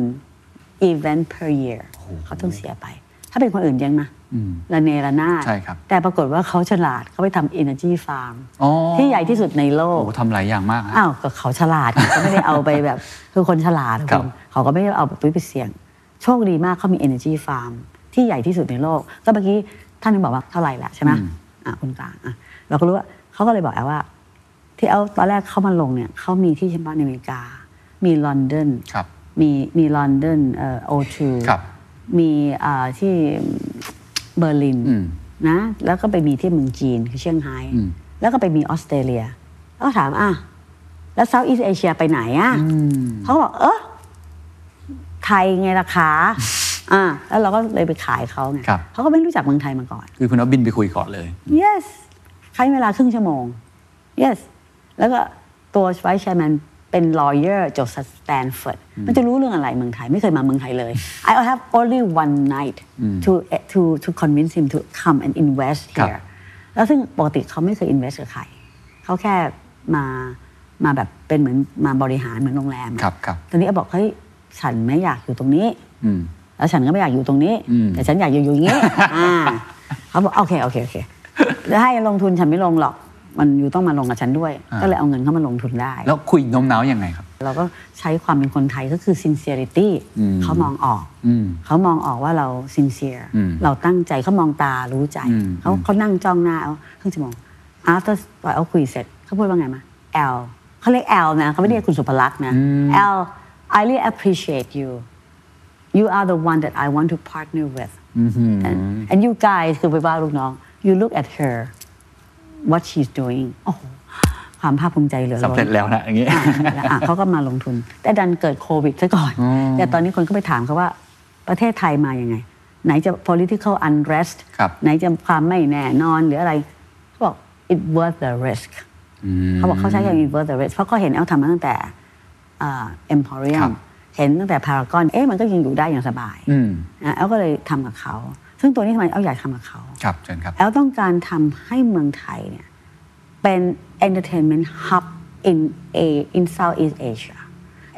event per year เขาต้องเสียไป ถ้าเป็นคนอื่นยังนะอืมระเนระนาดใช่ครับแต่ปรากฏว่าเขาฉลาดเขาไปทำ energy farm อ๋อที่ใหญ่ที่สุดในโลโอ้กโหทำหลายอย่างมากฮะอ้าวก็เขาฉลาดเขาไม่ได้เอาไปแบบคือคนฉลาดครับณเขาก็ไม่ได้เอาไปไปเสี่ยง โชคดีมากเขามี energy farm ที่ใหญ่ที่สุดในโลก ก็เมื่อกี้ท่านนึงบอกว่าเท่าไหร่ละใช่ไหมอะคุณกลางอะเราก็รู้ว่าเขาก็เลยบอกแอ๊วว่า ที่เอาตอนแรกเขามาลงเนี่ยเขามีที่เฉพาะในอเมริกา มีลอนดอนครับมีมีลอนดอนเอ่อ O2ครับ มีอ่าที่เบอร์ลินอืมนะแล้วก็ไปมีที่เมืองจีนคือเซี่ยงไฮ้อืมแล้วก็ไปมีออสเตรเลียแล้วก็ถามอะแล้ว Southeast Asia ไปไหนอะเขาก็บอกเออไทยไงราคาอ่าแล้วเราก็เลยไปขายเขาไงครับเขาก็ไม่รู้จักเมืองไทยมาก่อน คือคุณเอาบินไปคุยก่อนเลย yes ใช้เวลาครึ่งชั่วโมง yes แล้วก็ตัว vice chairman เป็น lawyer จบสแตนฟอร์ดมันจะรู้เรื่องอะไรเมืองไทย ไม่เคยมาเมืองไทยเลย I have only one night to to to convince him to come and invest ครับ here แล้วซึ่งปกติเขาไม่เคย invest กับใครเขาแค่มามาแบบเป็นเหมือนมาบริหารเหมือนโรงแรมอะครับครับตอนนี้บอกเฮ้ยฉันไม่อยากอยู่ตรงนี้อืมแล้วฉันก็ไม่อยากอยู่ตรงนี้อืมแต่ฉันอยากอยู่อย่างนี้อ่าเขาบอกโอเคโอเคโอเคแล้วให้ลงทุนฉันไม่ลงหรอก มันอยู่ต้องมาลงกับฉันด้วยก็เลยเอาเงินเข้ามาลงทุนได้ แล้วคุยโน้มน้าวยังไงครับ เราก็ใช้ความเป็นคนไทยก็คือ sincerity อืม เขามองออก อืม เขามองออกว่าเรา sincere อืมเราตั้งใจเขามองตารู้ใจ อืมเขาเขานั่งจ้องหน้าเอาครึ่งชั่วโมง after ปล่อยเอาคุยเสร็จเขาพูดว่าไงมา L เขาเรียก L นะเขาไม่เรียกคุณสุภลักษณ์นะ L I really appreciate you you are the one that I want to partner with and, and you guys คือไปว่าลูกน้อง you look at her what she's doing โอ้โหความภาคภูมิใจเหลือล้นสำเร็จแล้วนะอย่างงี้อะแล้วอะเขาก็มาลงทุน แต่ดันเกิดโควิดซะก่อน แต่ตอนนี้คนก็ไปถามเขาว่าประเทศไทยมายังไง ไหนจะ political unrest ครับไหนจะความไม่แน่นอนหรืออะไรเขาบอก it worth the risk เขาบอกเขาใช้คำ it worth the risk เพราะเขาเห็นแอลทำมาตั้งแต่อ่า emporium ครับเห็นตั้งแต่พารากอนเอ๊ะมันก็ยังอยู่ได้อย่างสบายอืมนะแอลก็เลยทำกับเขา ซึ่งตัวนี้ทำไมแอลอยากทำกับเขา ครับเชิญครับแอลต้องการทำให้เมืองไทยเนี่ยเป็น entertainment hub in a in Southeast Asia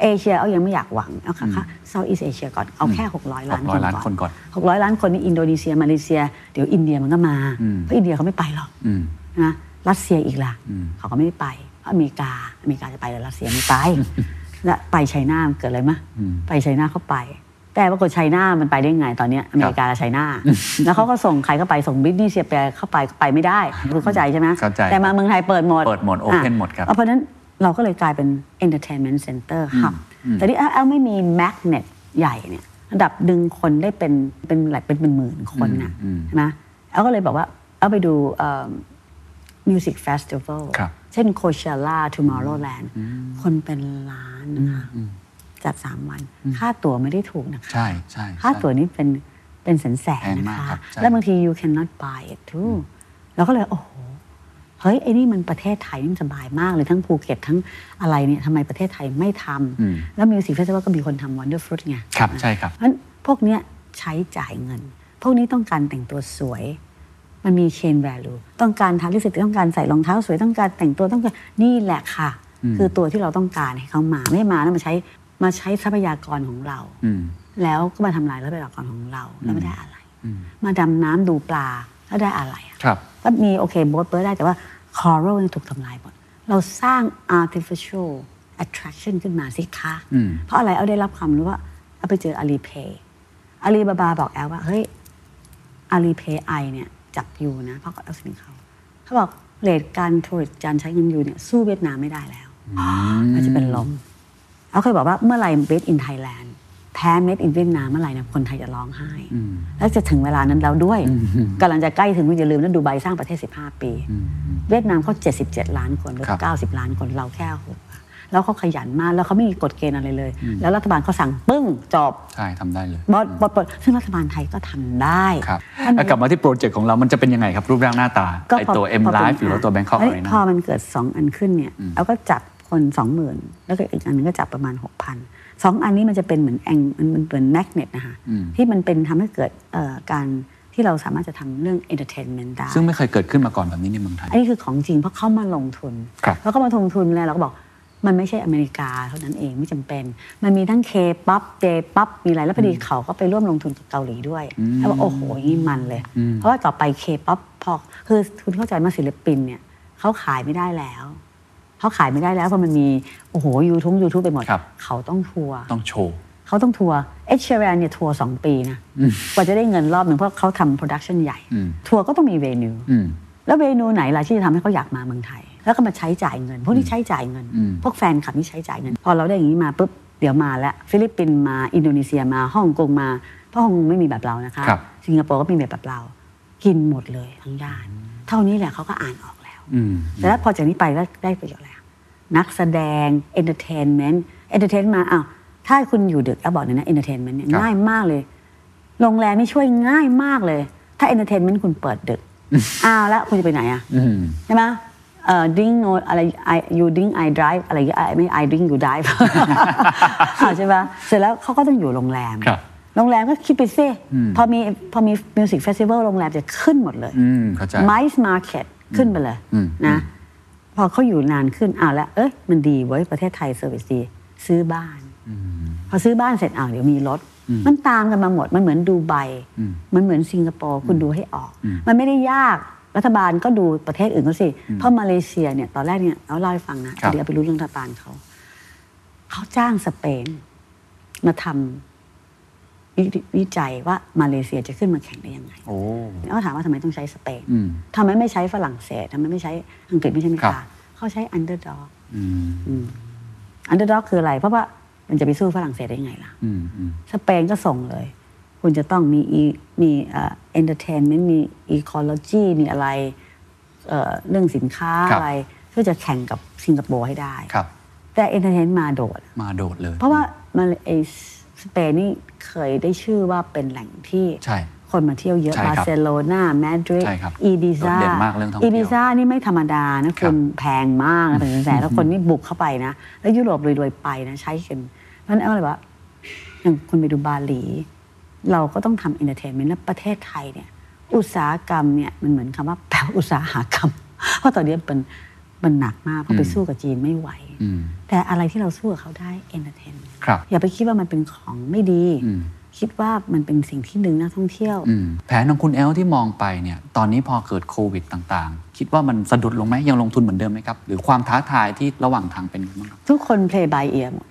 เอเชียเอายังไม่อยากหวังเอาค่ะค่ะ Southeast Asia ก่อนเอาแค่ 600 ล้านคน600ล้านคนก่อน600 ล้านคนนี่อินโดนีเซียมาเลเซีย เดี๋ยวอินเดียมันก็มาอืมเพราะอินเดียเขาไม่ไปหรอกอืมนะรัสเซียอีกล่ะอืมเขาก็ไม่ได้ไปเพราะอเมริกาอเมริกาจะไปแต่รัสเซียไม่ไปและไป China มันเกิดอะไรมะไป China เขาไป แต่ปรากฏ China มันไปได้ไงตอนเนี้ยอเมริกาและ China แล้วเขาก็ส่งใครเข้าไปส่ง Britney Spears เข้าไปไปไม่ได้คุณเข้าใจใช่ไหมเข้าใจแต่มาเมืองไทยเปิดหมด เปิดหมด open อะหมดครับเพราะฉะนั้นเราก็เลยกลายเป็น entertainment center hub แต่ที่แอ๊วไม่มี magnet ใหญ่เนี่ยระดับดึงคนได้เป็นเป็นหลายเป็นเป็นหมื่นคนน่ะอืมอืมใช่ไหมแอ๊วก็เลยบอกว่าเอาไปดู music festival ครับเช่น Coachella Tomorrowland คนเป็นล้านนะคะ จัดสามวัน ค่าตั๋วไม่ได้ถูกนะคะใช่ใช่ค่าใช่ตั๋วนี้เป็นเป็นแสนแสนแพงนะมากคะครับใช่แล้วบางที you cannot buy it too เราก็เลย โอ้โห เฮ้ย ไอ้นี่มันประเทศไทยนี่มันสบายมากเลย ทั้งภูเก็ตทั้งอะไรเนี่ยทำไมประเทศไทยไม่ทอืมำแล้ว music festival ก็มีคนทำ Wonderfruit ไงครับ ใช่ครับเพราะฉะนั้นพวกเนี้ยใช้จ่ายเงิน พวกนี้ต้องการแต่งตัวสวย มันมี chain value ต้องการทาลิปสติกต้องการใส่รองเท้าสวยต้องการแต่งตัวต้องการนี่แหละค่ะ คือตัวที่เราต้องการให้เขามาไม่ให้มาแล้วมาใช้ มาใช้ทรัพยากรของเราอืมแล้วก็มาทำลายทรัพยากรของเรา แล้วไม่ได้อะไรอืมมาดำน้ำดูปลาแล้วได้อะไรอะครับก็มีโอเคโบ๊ทเบิร์ดได้แต่ว่าคอรัลยังถูกทำลายหมดเราสร้าง artificial attraction ขึ้นมาสิคะอืมเพราะอะไรเอาได้รับความรู้ว่าเอาไปเจออาลีเพย์อาลีบาบาบอกแอลว่า เฮ้ยอาลีเพย์ไอเนี่ย จับอยู่นะ เพราะเอาสินเขาเขาบอกเลทการทัวริสการใช้เงินยูเนี่ย สู้เวียดนามไม่ได้แล้วอาจจะเป็นลม เอาเคยบอกว่าเมื่อไหร่ made in Thailand แพ้ made in เวียดนามเมื่อไหร่เนี่ยคนไทยจะร้องไห้ แล้วจะถึงเวลานั้นแล้วด้วยกำลังจะใกล้ถึงอย่าลืมนะดูไบสร้างประเทศ 15 ปี เวียดนามเขา 77 ล้านคนหรือครับ90 ล้านคนเราแค่หกแล้วเขาขยันมากแล้วเขาไม่มีกฎเกณฑ์อะไรเลย แล้วรัฐบาลเขาสั่งปึ้งจบใช่ทำได้เลย boss boss boss ซึ่งรัฐบาลไทยก็ทำได้ครับท่านแล้วกลับมาที่โปรเจกต์ของเรามันจะเป็นยังไงครับ รูปร่างหน้าตาก็ไอพอตัว M พอเป็น Live หรือว่าตัว Bangkok อันอะไรนี้นะพอมันเกิด 2 อันขึ้นเนี่ยเราก็จับ คน20,000แล้วก็อีกอันหนึงก็จับประมาณ6,000สองอันนี้มันจะเป็นเหมือนแองมันมันเป็น magnet นะคะที่มันเป็นทำให้เกิดเอ่อการที่เราสามารถจะทำเรื่อง entertainment ได้ ซึ่งไม่เคยเกิดขึ้นมาก่อนแบบนี้ในเมืองไทย อันนี้คือของจริงเพราะเขามาลงทุนครับแล้วก็มาลงทุนแล้วเราก็บอกมันไม่ใช่อเมริกาเท่านั้นเองไม่จำเป็น มันมีทั้ง K-pop J-pop มีอะไร แล้วพอดีเขาก็ไปร่วมลงทุนกับเกาหลีด้วยแล้วบอกโอ้โหยี่มันเลย เพราะว่าต่อไปเคป๊อปพอคือคุณเข้าใจมาศิลปินเนี่ยเขาขายไม่ได้แล้ว เขาขายไม่ได้แล้วเพราะมันมีโอ้โห YouTube YouTube ไปหมดครับเขาต้องทัวร์ต้องโชว์เขาต้องทัวร์เอชเชอร์เนี่ยทัวร์สองปีนะกว่าจะได้เงินรอบหนึ่งเพราะเขาทำ production ใหญ่อืมทัวร์ก็ต้องมี venue อืมแล้ว venue ไหนล่ะที่จะทำให้เขาอยากมาเมืองไทย แล้วก็มาใช้จ่ายเงิน พวกนี้ใช้จ่ายเงินอืมพวกแฟนคลับนี่ใช้จ่ายเงิน พอเราได้อย่างนี้มาปุ๊บเดี๋ยวมาแล้วฟิลิปปินส์มาอินโดนีเซียมาฮ่องกงมาเพราะฮ่องกงไม่มีแบบเรานะคะครับสิงคโปร์ก็มีแบบเรา กินหมดเลยทั้งด้าน เท่านี้แหละเขาก็อ่านออกแล้วอืมแต่แล้วพอจากนี้ไปได้ได้ประโยชน์อะไรอะ นักแสดง entertainment entertain มาอ้าวถ้าคุณอยู่ดึกแอ๊วบอกเลยนะ entertainment เนี่ยครับง่ายมากเลย โรงแรมนี่ช่วยง่ายมากเลย ถ้า entertainment คุณเปิดดึกอ้าวแล้วคุณจะไปไหนอะอืมใช่ไหมเอ่อ drink no อะไร I you drink I drive อะไรอย่างเงี้ย I ไม่ I drink you drive อ่าใช่ปะเสร็จแล้วเขาก็ต้องอยู่โรงแรมครับโรงแรมก็คิดไปซิพอมีพอมี music festival โรงแรมจะขึ้นหมดเลยอืมเข้าใจไม MICE market ขึ้นไปเลยอืมนะ พอเขาอยู่นานขึ้นอ้าวแล้วเอ้ยมันดีเว้ยประเทศไทย service ดีซื้อบ้านพอซื้อบ้านเสร็จอ้าวเดี๋ยวมีรถ มันตามกันมาหมดมันเหมือนดูไบมันเหมือนสิงคโปร์คุณดูให้ออก มันไม่ได้ยากรัฐบาลก็ดูประเทศอื่นเขาสิ เพราะมาเลเซียเนี่ยตอนแรกเนี่ยเอาเล่าให้ฟังนะครับเดี๋ยวเอาไปรู้เรื่องรัฐบาลเขา เขาจ้างสเปนมาทำ วิจัยว่ามาเลเซียจะขึ้นมาแข่งได้ยังไงโอ้แล้วถามว่าทำไมต้องใช้สเปนทำไมไม่ใช้ฝรั่งเศสทำไมไม่ใช้อังกฤษไม่ใช่อเมริกาเขาใช้ underdog underdog คืออะไร เพราะว่ามันจะไปสู้ฝรั่งเศสได้ยังไงล่ะสเปนก็ส่งเลย คุณจะต้องมีมี entertainment มี ecology มีอะไรเเรื่องสินค้าคอะไรเพื่อจะแข่งกับสิงคโปร์ให้ได้ครับแต่ entertain มาโดด มาโดดเลย เพราะว่ามาไอ สเปนนี่เคยได้ชื่อว่าเป็นแหล่งที่ใช่ คนมาเที่ยวเยอะใช่ครับบาร์เซโลนามาดริดใช่ครับอีบิซาโดดเด่นมากเรื่องท่องเที่อียวบิซานี่ไม่ธรรมดานะครัคุบณแพงมากนะเป็นแสนๆแล้วคนนี่บุกเข้าไปนะ แล้วยุโรปรวยๆไปนะใช้กันเพราะฉะนั้นเอาเลยว่าอย่างคุณไปดูบาหลี เราก็ต้องทำ entertainment แล้วประเทศไทยเนี่ย อุตสาหกรรมเนี่ยมันเหมือนคำว่าแปลว่าอุตส่าห์ทำ เพราะตอนนี้มัน มันหนักมากเพราะไปสู้กับจีนไม่ไหวอืมแต่อะไรที่เราสู้กับเขาได้ entertain ครับอย่าไปคิดว่ามันเป็นของไม่ดีอืมคิดว่ามันเป็นสิ่งที่ดึงนักท่องเที่ยวอืมแผนของคุณแอ๊วที่มองไปเนี่ยตอนนี้พอเกิดโควิดต่างๆ คิดว่ามันสะดุดลงไหมยังลงทุนเหมือนเดิมไหมครับ หรือความท้าทายที่ระหว่างทางเป็นยังไงบ้างครับทุกคน play by ear หมด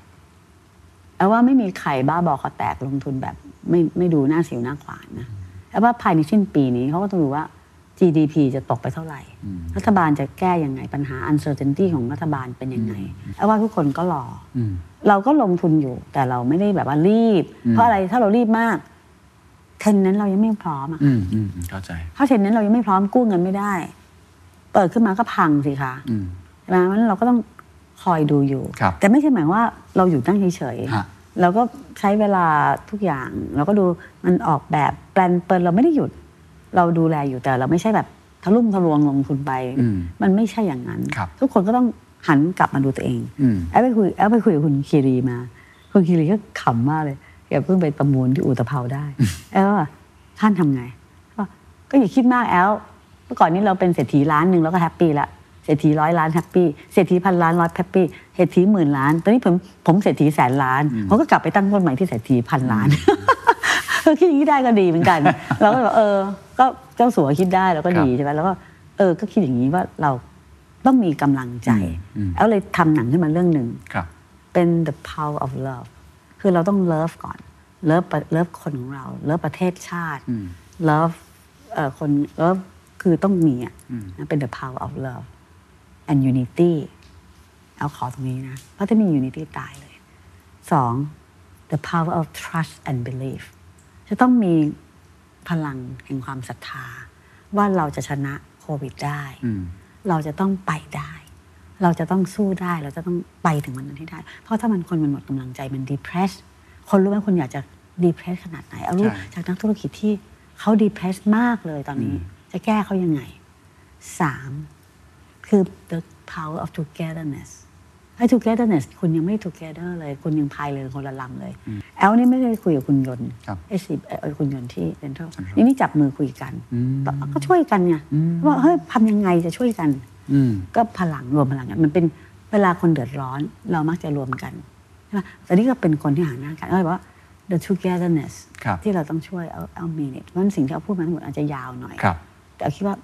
แต่ว่าไม่มีใครบ้าบอคอแตกลงทุนแบบไม่ไม่ดูหน้าสิวหน้าขวานนะแล้วว่าภายในสิ้นปีนี้เขาก็ต้องดูว่า GDP จะตกไปเท่าไหร่ รัฐบาลจะแก้ยังไงปัญหา uncertainty ของรัฐบาลเป็นยังไงเอาว่าทุกคนก็รออมเราก็ลงทุนอยู่ แต่เราไม่ได้แบบว่ารีบ เพราะอะไรถ้าเรารีบมากเทนนั้นเรายังไม่พร้อมอะอืมอืมอืมเข้าใจถ้าเทนนั้นเรายังไม่พร้อมกู้เงินไม่ได้ เปิดขึ้นมาก็พังสิคะอืมใช่ไหมเพราะฉะนั้นเราก็ต้องคอยดูอยู่ครับแต่ไม่ใช่หมายว่าเราอยู่ตั้งเฉยฮะๆเราก็ใช้เวลาทุกอย่าง เราก็ดูมันออกแบบแปลนเปิดเราไม่ได้หยุด เราดูแลอยู่แต่เราไม่ใช่แบบทะลุ่มทะลวงลงทุนไปอืมมันไม่ใช่อย่างนั้นครับทุกคนก็ต้องหันกลับมาดูตัวเองอืมแอ๊วไปคุยแอ๊วไปคุยกับคุณคีรีมา คุณคีรีก็ขำมากเลยแกเพิ่งไปประมูลที่อู่ตะเภาได้ แอ๊วว่าท่านทำไงก็ก็อย่าคิดมากแอ๊วเมื่อก่อนนี้เราเป็นเศรษฐีล้านหนึ่งแล้วก็ happy ละเศรษฐีร้อยล้านแฮปปี้เศรษฐีพันล้านร้อยแฮปปี้เศรษฐีหมื่นล้าน ตอนนี้ผมผมเศรษฐีแสนล้านผมก็กลับไปตั้งต้นใหม่ที่เศรษฐีพันล้านเออ คิดอย่างนี้ได้ก็ดีเหมือนกันเราก็แบบเออ ก็เจ้าสัวคิดได้แล้วก็ดีครับใช่ไหมแล้วก็เออ ก็คิดอย่างนี้ว่าเราต้องมีกำลังใจอืมแล้วเลยทำหนังขึ้นมาเรื่องหนึ่งครับเป็น the power of love คือเราต้อง love ก่อน love ประ love คนของเรา love ประเทศชาติอืม love เอ่อคน love คือต้องมีอะอืมนะเป็น the power of love and unity เอาขอตรงนี้นะเพราะถ้ามี unity ตายเลยสอง the power of trust and belief จะต้องมีพลังแห่งความศรัทธา ว่าเราจะชนะโควิดได้อืมเราจะต้องไปได้ เราจะต้องสู้ได้เราจะต้องไปถึงวันนั้นให้ได้ เพราะถ้ามันคนมันหมดกำลังใจมัน depress คนรู้ไหมคนอยากจะ depress ขนาดไหน เอารู้ใช่จากนักธุรกิจที่เขา depress มากเลยตอนนี้ จะแก้เขายังไงสามคือ the power of togetherness ไอ้ togetherness คุณยังไม่ together เลย คุณยังพายเรือคนละลำเลย แอลนี่ไม่ได้คุยกับคุณยนต์ครับไอ้สิเอ่อคุณยนต์ที่เซ็นทรัล Central นี่นี่จับมือคุยกันก็ช่วยกันไงว่าเฮ้ยทำยังไงจะช่วยกันอืมก็พลังรวมพลังกันมันเป็นเวลาคนเดือดร้อนเรามักจะรวมกันใช่ไหมแต่นี่ก็เป็นคนที่หาหน้ากันก็เลยบอกว่า the togetherness ครับที่เราต้องช่วยเอาเอามีเนี่ยเพราะฉะนั้นสิ่งที่เอาพูดมาทั้งหมดอาจจะยาวหน่อยครับแต่เอาคิดว่า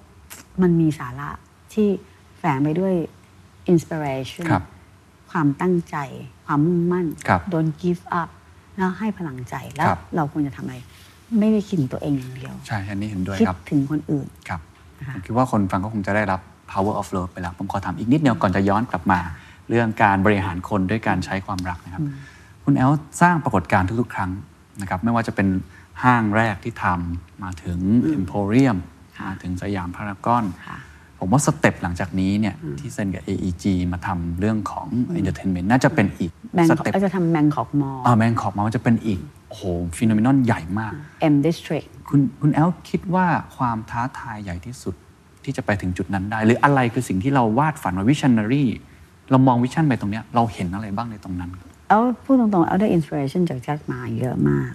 มันมีสาระที่แฝงไปด้วย inspiration ครับ ความตั้งใจ ความมุ่งมั่นครับ don't give up แล้วให้พลังใจแล้วครับเราควรจะทำอะไร ไม่ได้คิดถึงตัวเองอย่างเดียว ใช่ อันนี้เห็นด้วยคิดครับถึงคนอื่นครับนะคะผมคิดว่าคนฟังก็คงจะได้รับ power of love ไปแล้ว ผมขอถามอีกนิดเดียวก่อนจะย้อนกลับมา เรื่องการบริหารคนด้วยการใช้ความรักนะครับ คุณแอ๊วสร้างปรากฏการณ์ทุกๆ ครั้งนะครับไม่ว่าจะเป็นห้างแรกที่ทำมาถึง Emporium มาถึงสยามพารากอนค่ะ ผมว่า step หลังจากนี้เนี่ยที่เซ็นกับ AEG มาทำเรื่องของ entertainment น่าจะเป็นอีก step ก็จะทำ Bangkok Mallอ่า Bangkok Mall มันจะเป็นอีกโอ้โห phenomenon ใหญ่มาก M District คุณคุณแอ๊วคิดว่าความท้าทายใหญ่ที่สุดที่จะไปถึงจุดนั้นได้ หรืออะไรคือสิ่งที่เราวาดฝันว่า visionary เรามอง vision ไปตรงเนี้ยเราเห็นอะไรบ้างในตรงนั้นแอ๊วพูดตรงๆแอ๊วได้ inspiration จากแจ็คมาเยอะมาก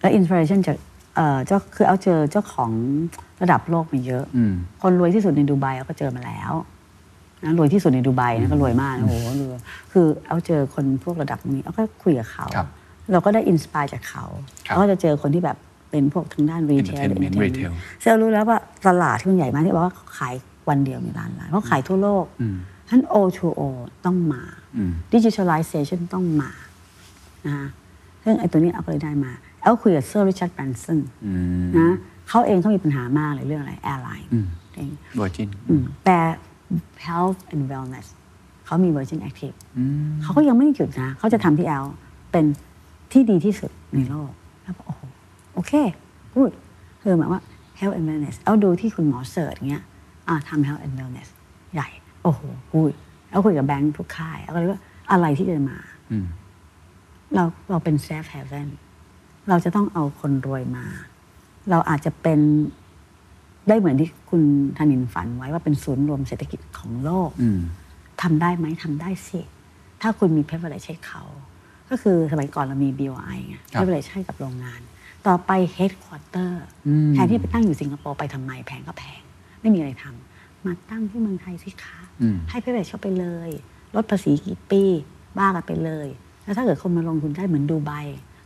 และ inspiration จากเอ่อเจ้าคือแอ๊วเจอเจ้าของ ระดับโลกมาเยอะอืมคนรวยที่สุดในดูไบแอ๊วก็เจอมาแล้วนะรวยที่สุดในดูไบนะก็รวยมากนะโอ้โหรวยคือแอ๊วเจอคนพวกระดับนี้แอ๊วก็คุยกับเขาครับเราก็ได้ inspire จากเขาครับแล้วก็จะเจอคนที่แบบเป็นพวกทางด้าน retail Entertainment retail เซลรู้แล้วว่าตลาดที่มันใหญ่มากที่บอกว่าขายวันเดียวมีล้านล้านเพราะขายทั่วโลกอืมฉะนั้น O2O ต้องมาอืม digitalization ต้องมานะคะซึ่งไอ้ตัวนี้แอ๊วก็เลยได้มาแล้วคุยกับเซอร์ริชาร์ดแบรนสันอืมนะ เขาเองเขามีปัญหามากเลยเรื่องอะไร airline อืมเอง Virgin อืมแต่ health and wellness เขามี Virgin Active เขาก็ยังไม่ได้หยุดนะ เขาจะทำที่แอลเป็นที่ดีที่สุดในโลก แล้วบอกโอ้โหโอเคพูดคือหมายว่า health and wellness เอาดูที่คุณหมอเสิร์ชเงี้ยอ่าทำ health and wellness ใหญ่ โอ้โหพูดแล้วคุยกับแบงค์ทุกค่ายแล้วก็เลยว่าอะไรที่จะมาอืมเราเราเป็น safe haven เราจะต้องเอาคนรวยมา เราอาจจะเป็นได้เหมือนที่คุณธนินฝันไว้ว่าเป็นศูนย์รวมเศรษฐกิจของโลกอืมทำได้ไหมทำได้สิ ถ้าคุณมี privilege ให้เขา ก็คือสมัยก่อนเรามี BOI ไงครับ privilege ให้กับโรงงาน ต่อไป headquarter อืมแทนที่ไปตั้งอยู่สิงคโปร์ไปทำไมแพงก็แพง ไม่มีอะไรทำมาตั้งที่เมืองไทยสิคะอืมให้ privilege เข้าไปเลย ลดภาษีกี่ปีบ้ากันไปเลย แล้วถ้าเกิดคนมาลงทุนได้เหมือนดูไบ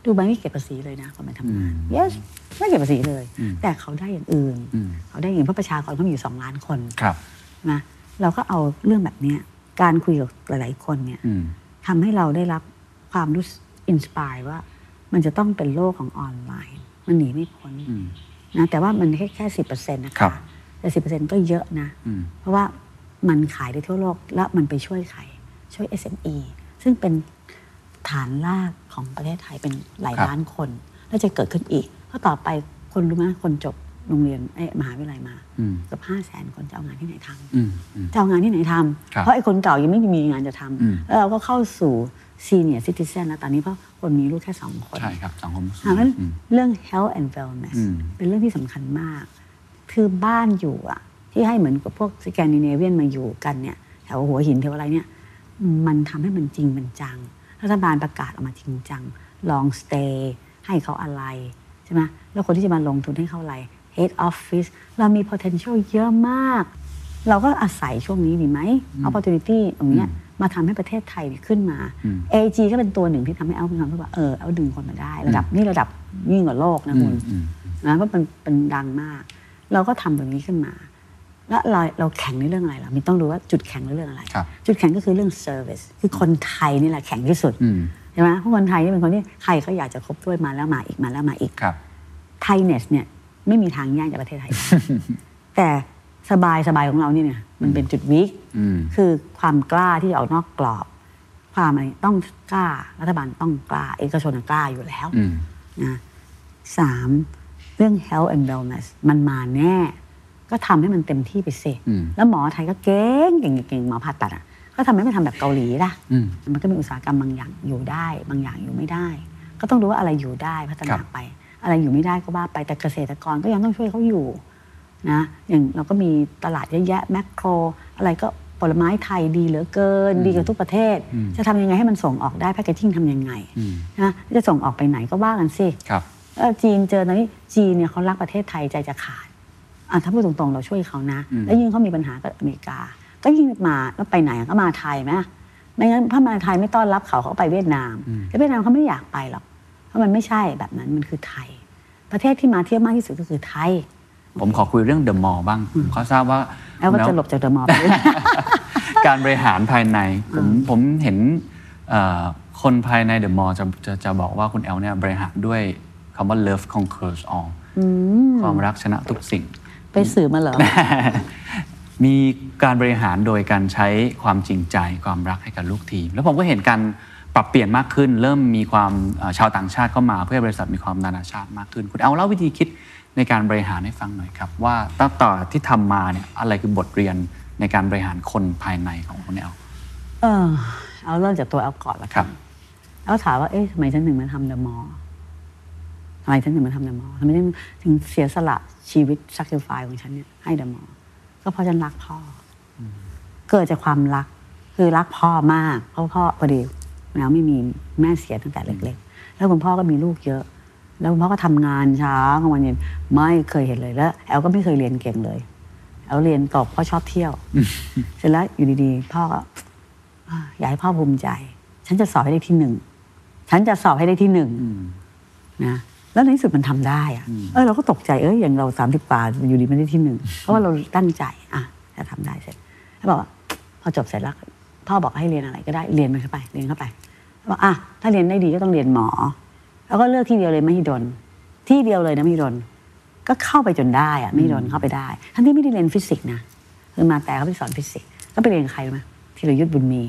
ดูไบไม่เก็บภาษีเลยนะคนมาทำงาน yes ไม่เก็บภาษีเลย แต่เขาได้อย่างอื่นอืมเขาได้อย่างอื่นเพราะประชากรเขามีอยู่สองล้านคนครับนะเราก็เอาเรื่องแบบเนี้ยการคุยกับหลาย ๆ คนเนี่ยอืมทำให้เราได้รับความรู้อินสปายว่า มันจะต้องเป็นโลกของออนไลน์ มันหนีไม่พ้นอืมนะแต่ว่ามันแค่แค่สิบเปอร์เซ็นต์นะครัคะบแต่สิก็เยอะนะอืมเพราะว่ามันขายได้ทั่วโลก แล้วมันไปช่วยใครช่วย SME ซึ่งเป็นฐานราก ของประเทศไทยเป็นหลายครับล้านคน แล้วจะเกิดขึ้นอีกเพราะต่อไปคนรู้ไหมคนจบโรงเรียนเอ้ยมหาวิทยาลัยมาอืมเกือบห้าแสนคนจะเอางานที่ไหนทำอืมอืมจะเอางานที่ไหนทครับำเพราะไอ้คนเก่ายังไม่มีงานจะทอืมำแล้วเราก็เข้าสู่ซีเนียร์ซิติเซนแล้วตอนนี้เพราะคนมีลูกแค่สองคน ใช่ครับสังคมเพราะฉะนั้นอืมเรื่อง health and wellness อืมเป็นเรื่องที่สำคัญมาก คือบ้านอยู่อะที่ให้เหมือนกับพวกสแกนดิเนเวียนมาอยู่กันเนี่ยแถวหัวหินแถวอะไรเนี่ย มันทำให้มันจริงมันจัง รัฐบาลประกาศออกมาจริงจัง long stay ให้เขาอะไรใช่ไหมแล้วคนที่จะมาลงทุนให้เขาอะไร head office เรามี potential เยอะมาก เราก็อาศัยช่วงนี้ดีไหม opportunity ตรงเนี้ยมาทำให้ประเทศไทยขึ้นมาอืม AG ก็เป็นตัวหนึ่งที่ทำให้เอาเป็นความรู้สึกว่าเออเอาดึงคนมาได้ ระดับนี่ระดับยิ่งกว่าโลกนะคุณอืมนะเพราะมันเป็นดังมาก เราก็ทำตรงนี้ขึ้นมา แล้วเราเราแข่งในเรื่องอะไรล่ะมีต้องรู้ว่าจุดแข่งในเรื่องอะไรครับจุดแข่งก็คือเรื่อง service คือคนไทยนี่แหละแข่งที่สุดอืมใช่ไหมเพราะคนไทยนี่เป็นคนที่ใครเขาอยากจะคบด้วยมาแล้วมาอีกมาแล้วมาอีกครับไทยเนสเนี่ยไม่มีทางแย่งจากประเทศไทยได้แต่สบายสบายของเราเนี่ยมันเป็นจุดวิกอืมคือความกล้าที่จะออกนอกกรอบ ความอะไรต้องกล้ารัฐบาลต้องกล้า เอกชนกล้าอยู่แล้วอืมนะสามเรื่อง health and wellness มันมาแน่ ก็ทำให้มันเต็มที่ไปสิอืมแล้วหมอไทยก็เก่งเก่งเก่งหมอผ่าตัดอะก็ทำให้มันทำแบบเกาหลีล่ะอืมมันก็มีอุตสาหกรรมบางอย่างอยู่ได้ บางอย่างอยู่ไม่ได้ ก็ต้องดูว่าอะไรอยู่ได้พัฒคนารับไป อะไรอยู่ไม่ได้ก็ว่าไปแต่เกษตรกรก็ยังต้องช่วยเขาอยู่นะอย่างเราก็มีตลาดเยอะแยะแมคโคร อะไรก็ผลไม้ไทยดีเหลือเกิน ดีกับทุกประเทศ จะทำยังไงให้มันส่งออกได้แพคเกจิ้งทำยังไงอืมนะจะส่งออกไปไหนก็ว่ากันสิครับเออจีนเจอตอนนี้จีนเนี่ยเขารักประเทศไทยใจจะขาดอะ ถ้าพูดตรงๆ เราช่วยเขานะอืมแล้วยิ่งเขามีปัญหากับอเมริกา ก็ยิ่งมาแล้วไปไหนก็มาไทยไหมไม่งั้นถ้ามาไทยไม่ต้อนรับเขาเขาไปเวียดนามแล้วเวียดนามเขาไม่อยากไปหรอกเพราะมันไม่ใช่แบบนั้นมันคือไทย ประเทศที่มาเที่ยวมากที่สุดก็คือไทย ผมขอคุยเรื่องเดอะมอลล์บ้างผมขอทราบว่าแล้วก็คุณจะหลบจากเดอะมอลล์ไปด้วยการบริหารภายในผมผมเห็นเอ่อคนภายในเดอะมอลล์จะจะจะบอกว่าคุณแอลเนี่ยบริหารด้วยคำว่า love conquers all ความรักชนะทุกสิ่ง ไปสื่อมาเหรอ มีการบริหารโดยการใช้ความจริงใจความรักให้กับลูกทีม แล้วผมก็เห็นการปรับเปลี่ยนมากขึ้น เริ่มมีความเอ่อชาวต่างชาติเข้ามาเพื่อให้บริษัทมีความนานาชาติมากขึ้น คุณเอาเล่าวิธีคิดในการบริหารให้ฟังหน่อยครับ ว่าตั้งแต่ที่ทำมาเนี่ยอะไรคือบทเรียนในการบริหารคนภายในของคุณแอลเออเอาเริ่มจากตัวแอลก่อนละครักับนแล้วถามว่าเอ๊ะทำไมฉันถึงมาทำเดอะมอลล์ทำไมฉันถึงมาทำเดอะมอลล์ทำไมฉันถึงเสียสละ ชีวิตสักริฟายของฉันเนี่ยให้เดอะมอลล์ก็เพราะฉันรักพ่ออเกิดจากความรัก คือรักพ่อมาก เพราะพ่อพอดีแล้วไม่มีแม่เสียตั้งแต่เล็ก ๆ แล้วคุณพ่อก็มีลูกเยอะ แล้วคุณพ่อก็ทำงานเช้ากลางวันเย็นไม่เคยเห็นเลยแล้ว แอลก็ไม่เคยเรียนเก่งเลย แอลเรียนตกเพราะชอบเที่ยว เสร็จแล้วอยู่ดีๆ พ่อก็อ่าอยากให้พ่อภูมิใจ ฉันจะสอบให้ได้ที่หนึ่ง ฉันจะสอบให้ได้ที่หนึ่งนะ แล้วในที่สุดมันทำได้อะเออเราก็ตกใจเอ้ยอย่างเราสามสิบกว่าอยู่ดีไม่ได้ที่หนึ่งเพราะว่าเราตั้งใจอะจะทำได้เสร็จแล้วบอกว่าพอจบเสร็จแล้วพ่อบอกให้เรียนอะไรก็ได้เรียนมันเข้าไปเรียนเข้าไปบอกอะถ้าเรียนได้ดีก็ต้องเรียนหมอ แล้วก็เลือกที่เดียวเลยไม่ฮิดนที่เดียวเลยนะไม่ฮิดนก็เข้าไปจนได้อะไม่ฮิดนเข้าไปได้ทั้งที่ไม่ได้เรียนฟิสิกส์นะคือมาแต่เขาไปสอนฟิสิกส์ก็ไปเรียนใครรู้ไหมธีรยุทธบุญมี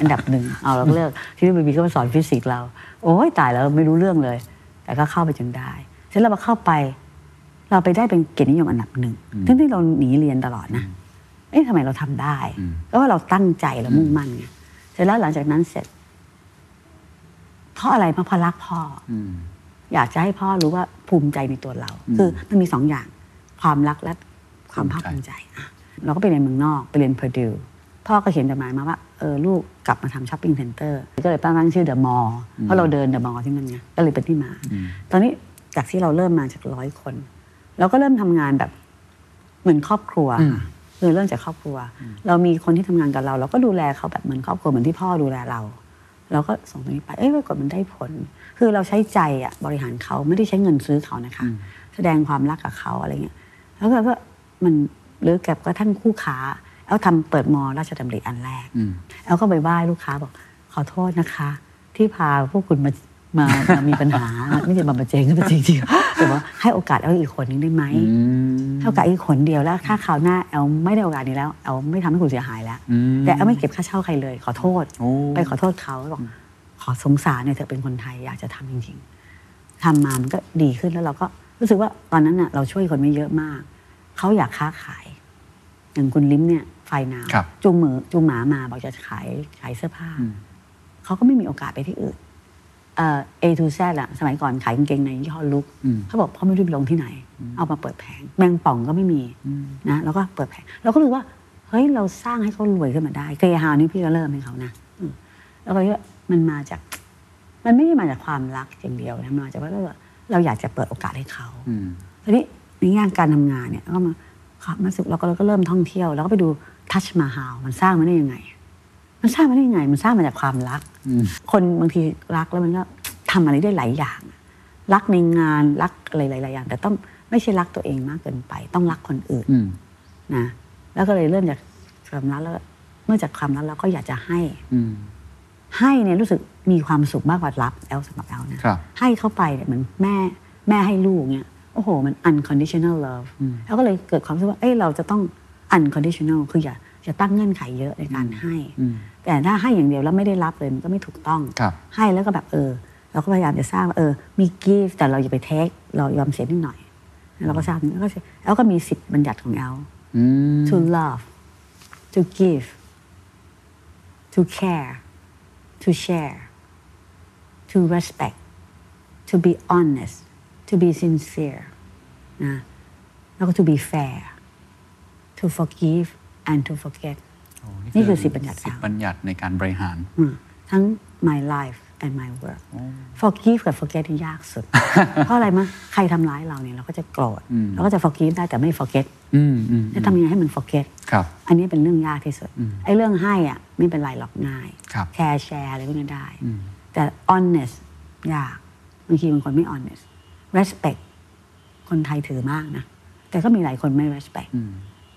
อันดับหนึ่งเอาเราก็เลิกธีรยุทธบุญมีก็มาสอนฟิสิกส์เรา โอ้ยตายแล้วไม่รู้เรื่องเลย แต่ก็เข้าไปจนได้เสร็จแล้วพอเข้าไป เราไปได้เป็นเกียรตินิยมอันดับหนึ่งทั้งที่เราหนีเรียนตลอดนะเอ๊ะทำไมเราทำได้ ก็ว่าเราตั้งใจเรามุ่งมั่นไงเสร็จแล้วหลังจากนั้นเสร็จ เพราะอะไรเพราะเพราะรักพ่ออยากจะให้พ่อรู้ว่าภูมิใจในตัวเรา คือมันมีสองอย่าง ความรักและความภาคภูมิใจอะเราก็ไปเรียนเมืองนอก ไปเรียน Purdue พ่อก็เขียนจดหมายมาว่าเออลูกกลับมาทำ shopping center ก็เลยตั้งชื่อเดอะมอลล์เพราะเราเดินเดอะมอลล์ที่นั่นไงก็เลยเป็นที่มา ตอนนี้จากที่เราเริ่มมาจากร้อยคนเราก็เริ่มทำงานแบบเหมือนครอบครัวค่ะคือเริ่มจากครอบครัว เรามีคนที่ทำงานกับเรา เราก็ดูแลเขาแบบเหมือนครอบครัวเหมือนที่พ่อดูแลเราเราก็ส่งตรงนี้ไปเอ้ยปรากฏมันได้ผล คือเราใช้ใจอะบริหารเขาไม่ได้ใช้เงินซื้อเขานะคะ แสดงความรักกับเขาอะไรเงี้ยแล้วก็ก็มันหรือกับกระทั่งคู่ค้า เอาทำเปิดมอราชดำริอันแรกอืมแล้วก็ไปไหว้ลูกค้าบอกขอโทษนะคะ ที่พาพวกคุณมามามามีปัญหา ไม่ใช่มาประเจงก็ประเจงจริงๆแต่ว่าให้โอกาสเอาอีกคนนึงได้ไหมอืมให้โอกาสอีกคนเดียวแล้วถ้าคราวหน้าแอลไม่ได้โอกาสนี้แล้วแอลไม่ทำให้คุณเสียหายแล้วอืมแต่แอลไม่เก็บค่าเช่าใครเลย ขอโทษโอ้ไปขอโทษเขาบอกขอสงสารหน่อยเธอะเป็นคนไทยอยากจะทำจริงๆทำมามันก็ดีขึ้นแล้วเราก็รู้สึกว่าตอนนั้นน่ะเราช่วยคนไม่เยอะมาก เขาอยากค้าขาย อย่างคุณลิ้มเนี่ย ไฟนาวครับจูงมือจูงหมามาบอกจะขายขายเสื้อผ้าอืมเขาก็ไม่มีโอกาสไปที่อื่นเอ่อ A to Z อะสมัยก่อนขายกางเกงในยี่ห้อลุกอืมเขาบอกเขาไม่รู้ไปลงที่ไหน เอามาเปิดแผง แมงป่องก็ไม่มีนะแล้วก็เปิดแผงเราก็รู้สึกว่าเฮ้ยเราสร้างให้เขารวยขึ้นมาได้เกย์ฮาวนี่พี่ก็เริ่มให้เขานะอืมแล้วก็คิดว่ามันมาจาก มันไม่ได้มาจากความรักอย่างเดียวนะมันมาจากว่าเราเราอยากจะเปิดโอกาสให้เขาอืมทีนี้ในแง่การทำงานเนี่ยก็มาครับมาสึกเราก็เราก็เริ่มท่องเที่ยว แล้วก็ไปดู ทัชมาฮาลมันสร้างมาได้ยังไง มันสร้างมาได้ยังไง มันสร้างมาจากความรักอืมคนบางทีรักแล้วมันก็ทำอะไรได้หลายอย่าง รักในงานรักอะไรหลายๆอย่าง แต่ต้องไม่ใช่รักตัวเองมากเกินไป ต้องรักคนอื่นอืมนะแล้วก็เลยเริ่มจากความรักแล้วเมื่อจากความรักเราก็อยากจะให้อืมให้เนี่ยรู้สึกมีความสุขมากกว่ารับแอลสำหรับแอลนะครับให้เข้าไปเนี่ยเหมือนแม่แม่ให้ลูกเนี่ยโอ้โห มัน unconditional love แอลก็เลยเกิดความรู้สึกว่าเอ้ยเราจะต้อง unconditional คืออย่าอย่าตั้งเงื่อนไขเยอะในการให้อืมแต่ถ้าให้อย่างเดียวแล้วไม่ได้รับเลยมันก็ไม่ถูกต้องครับให้แล้วก็แบบเออ เราก็พยายามจะสร้างว่าเออ มี give แต่เราอย่าไป take เรายอมเสียนิดหน่อย เราก็สร้างแล้วก็แล้วก็มีสิทธิ์บัญญัติของแอลอืม to love, to give, to care, to share, to respect, to be honest, to be sincere นะแล้วก็ to be fair, to forgive and to forget โอ้นี่คือสิบบัญญัติสิบบัญญัติในการบริหารอืมทั้ง my life and my work forgive กับ forget ที่ยากสุด เพราะอะไรมะใครทำร้ายเราเนี่ยเราก็จะโกรธอืมเราก็จะ forgive ได้แต่ไม่ forget อืมอืมจะทำยังไงให้มัน forget ครับอันนี้เป็นเรื่องยากที่สุดอืมไอ้เรื่องให้อะไม่เป็นไรหรอกง่ายครับแคร์แชร์อะไรพวกนี้ได้อืมแต่ honest ยากบางทีบางคนไม่ honest respect คนไทยถือมากนะ แต่ก็มีหลายคนไม่ respect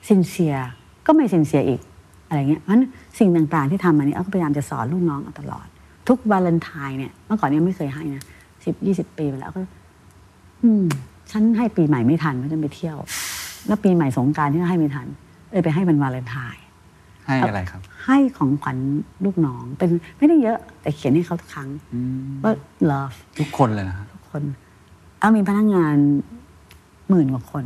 อืม sincere ก็ไม่ sincere อีกอะไรเงี้ยเพราะฉะนั้นสิ่งต่างๆที่ทำมานี้เอาก็พยายามจะสอนลูกน้องเอาตลอด ทุกวาเลนไทน์เนี่ยเมื่อก่อนเนี่ยไม่เคยให้นะสิบยี่สิบปีไปแล้วก็ อืม ฉันให้ปีใหม่ไม่ทันเพราะฉันไปเที่ยว แล้วปีใหม่สงกรารที่ให้ไม่ทันเลยไปให้เป็นวาเลนไทน์ให้อะไรครับ ให้ของขวัญลูกน้องเป็นไม่ได้เยอะ แต่เขียนให้เขาทุกครั้งอืมว่า love ทุกคนเลยนะฮะทุกคนเอามีพนักงานหมื่นกว่าคน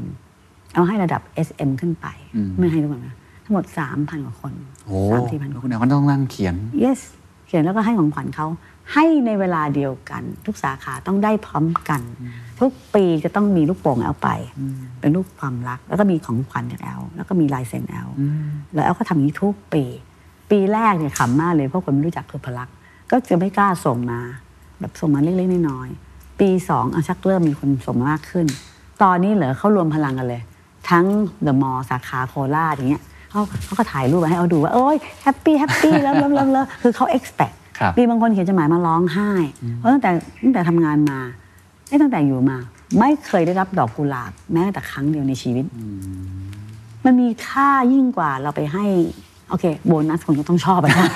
เอาให้ระดับ SM ขึ้นไปอืมไม่ให้ทุกคนนะทั้งหมดสามพันกว่าคนโอ้สามสี่พันแล้วคคุณนแอลก็ต้องนั่งเขียน yes เขียนแล้วก็ให้ของขวัญเขาให้ในเวลาเดียวกัน ทุกสาขาต้องได้พร้อมกัน ทุกปีจะต้องมีลูกโป่งแอลไป เป็นรูปความรัก แล้วก็มีของขวัญจากแอลแล้วก็มีลายเซ็นแอลแล้วแอลก็ทำอย่างนี้ทุกปี ปีแรกเนี่ยขำมากเลยเพราะคนไม่รู้จักคือพลัก ก็จะไม่กล้าส่งมา แบบส่งมาเล็กๆน้อยๆปีสองเอาชักเริ่มมีคนส่งมามากขึ้น ตอนนี้เหรอเขารวมพลังกันเลย ทั้งเดอะมอลล์สาขาโคราชอย่างเงี้ยเขาเขาก็ถ่ายรูปมาให้แอลดูว่าโอ้ย happy happy แล้วแล้วแล้วแล้วคือเขา expect ครับมีบางคนเขียนจดหมายมาร้องไห้ เพราะตั้งแต่ตั้งแต่ทำงานมาไม่ตั้งแต่อยู่มา ไม่เคยได้รับดอกกุหลาบแม้แต่ครั้งเดียวในชีวิต มันมีค่ายิ่งกว่าเราไปให้ โอเค โบนัสคนก็ต้องชอบอะนะ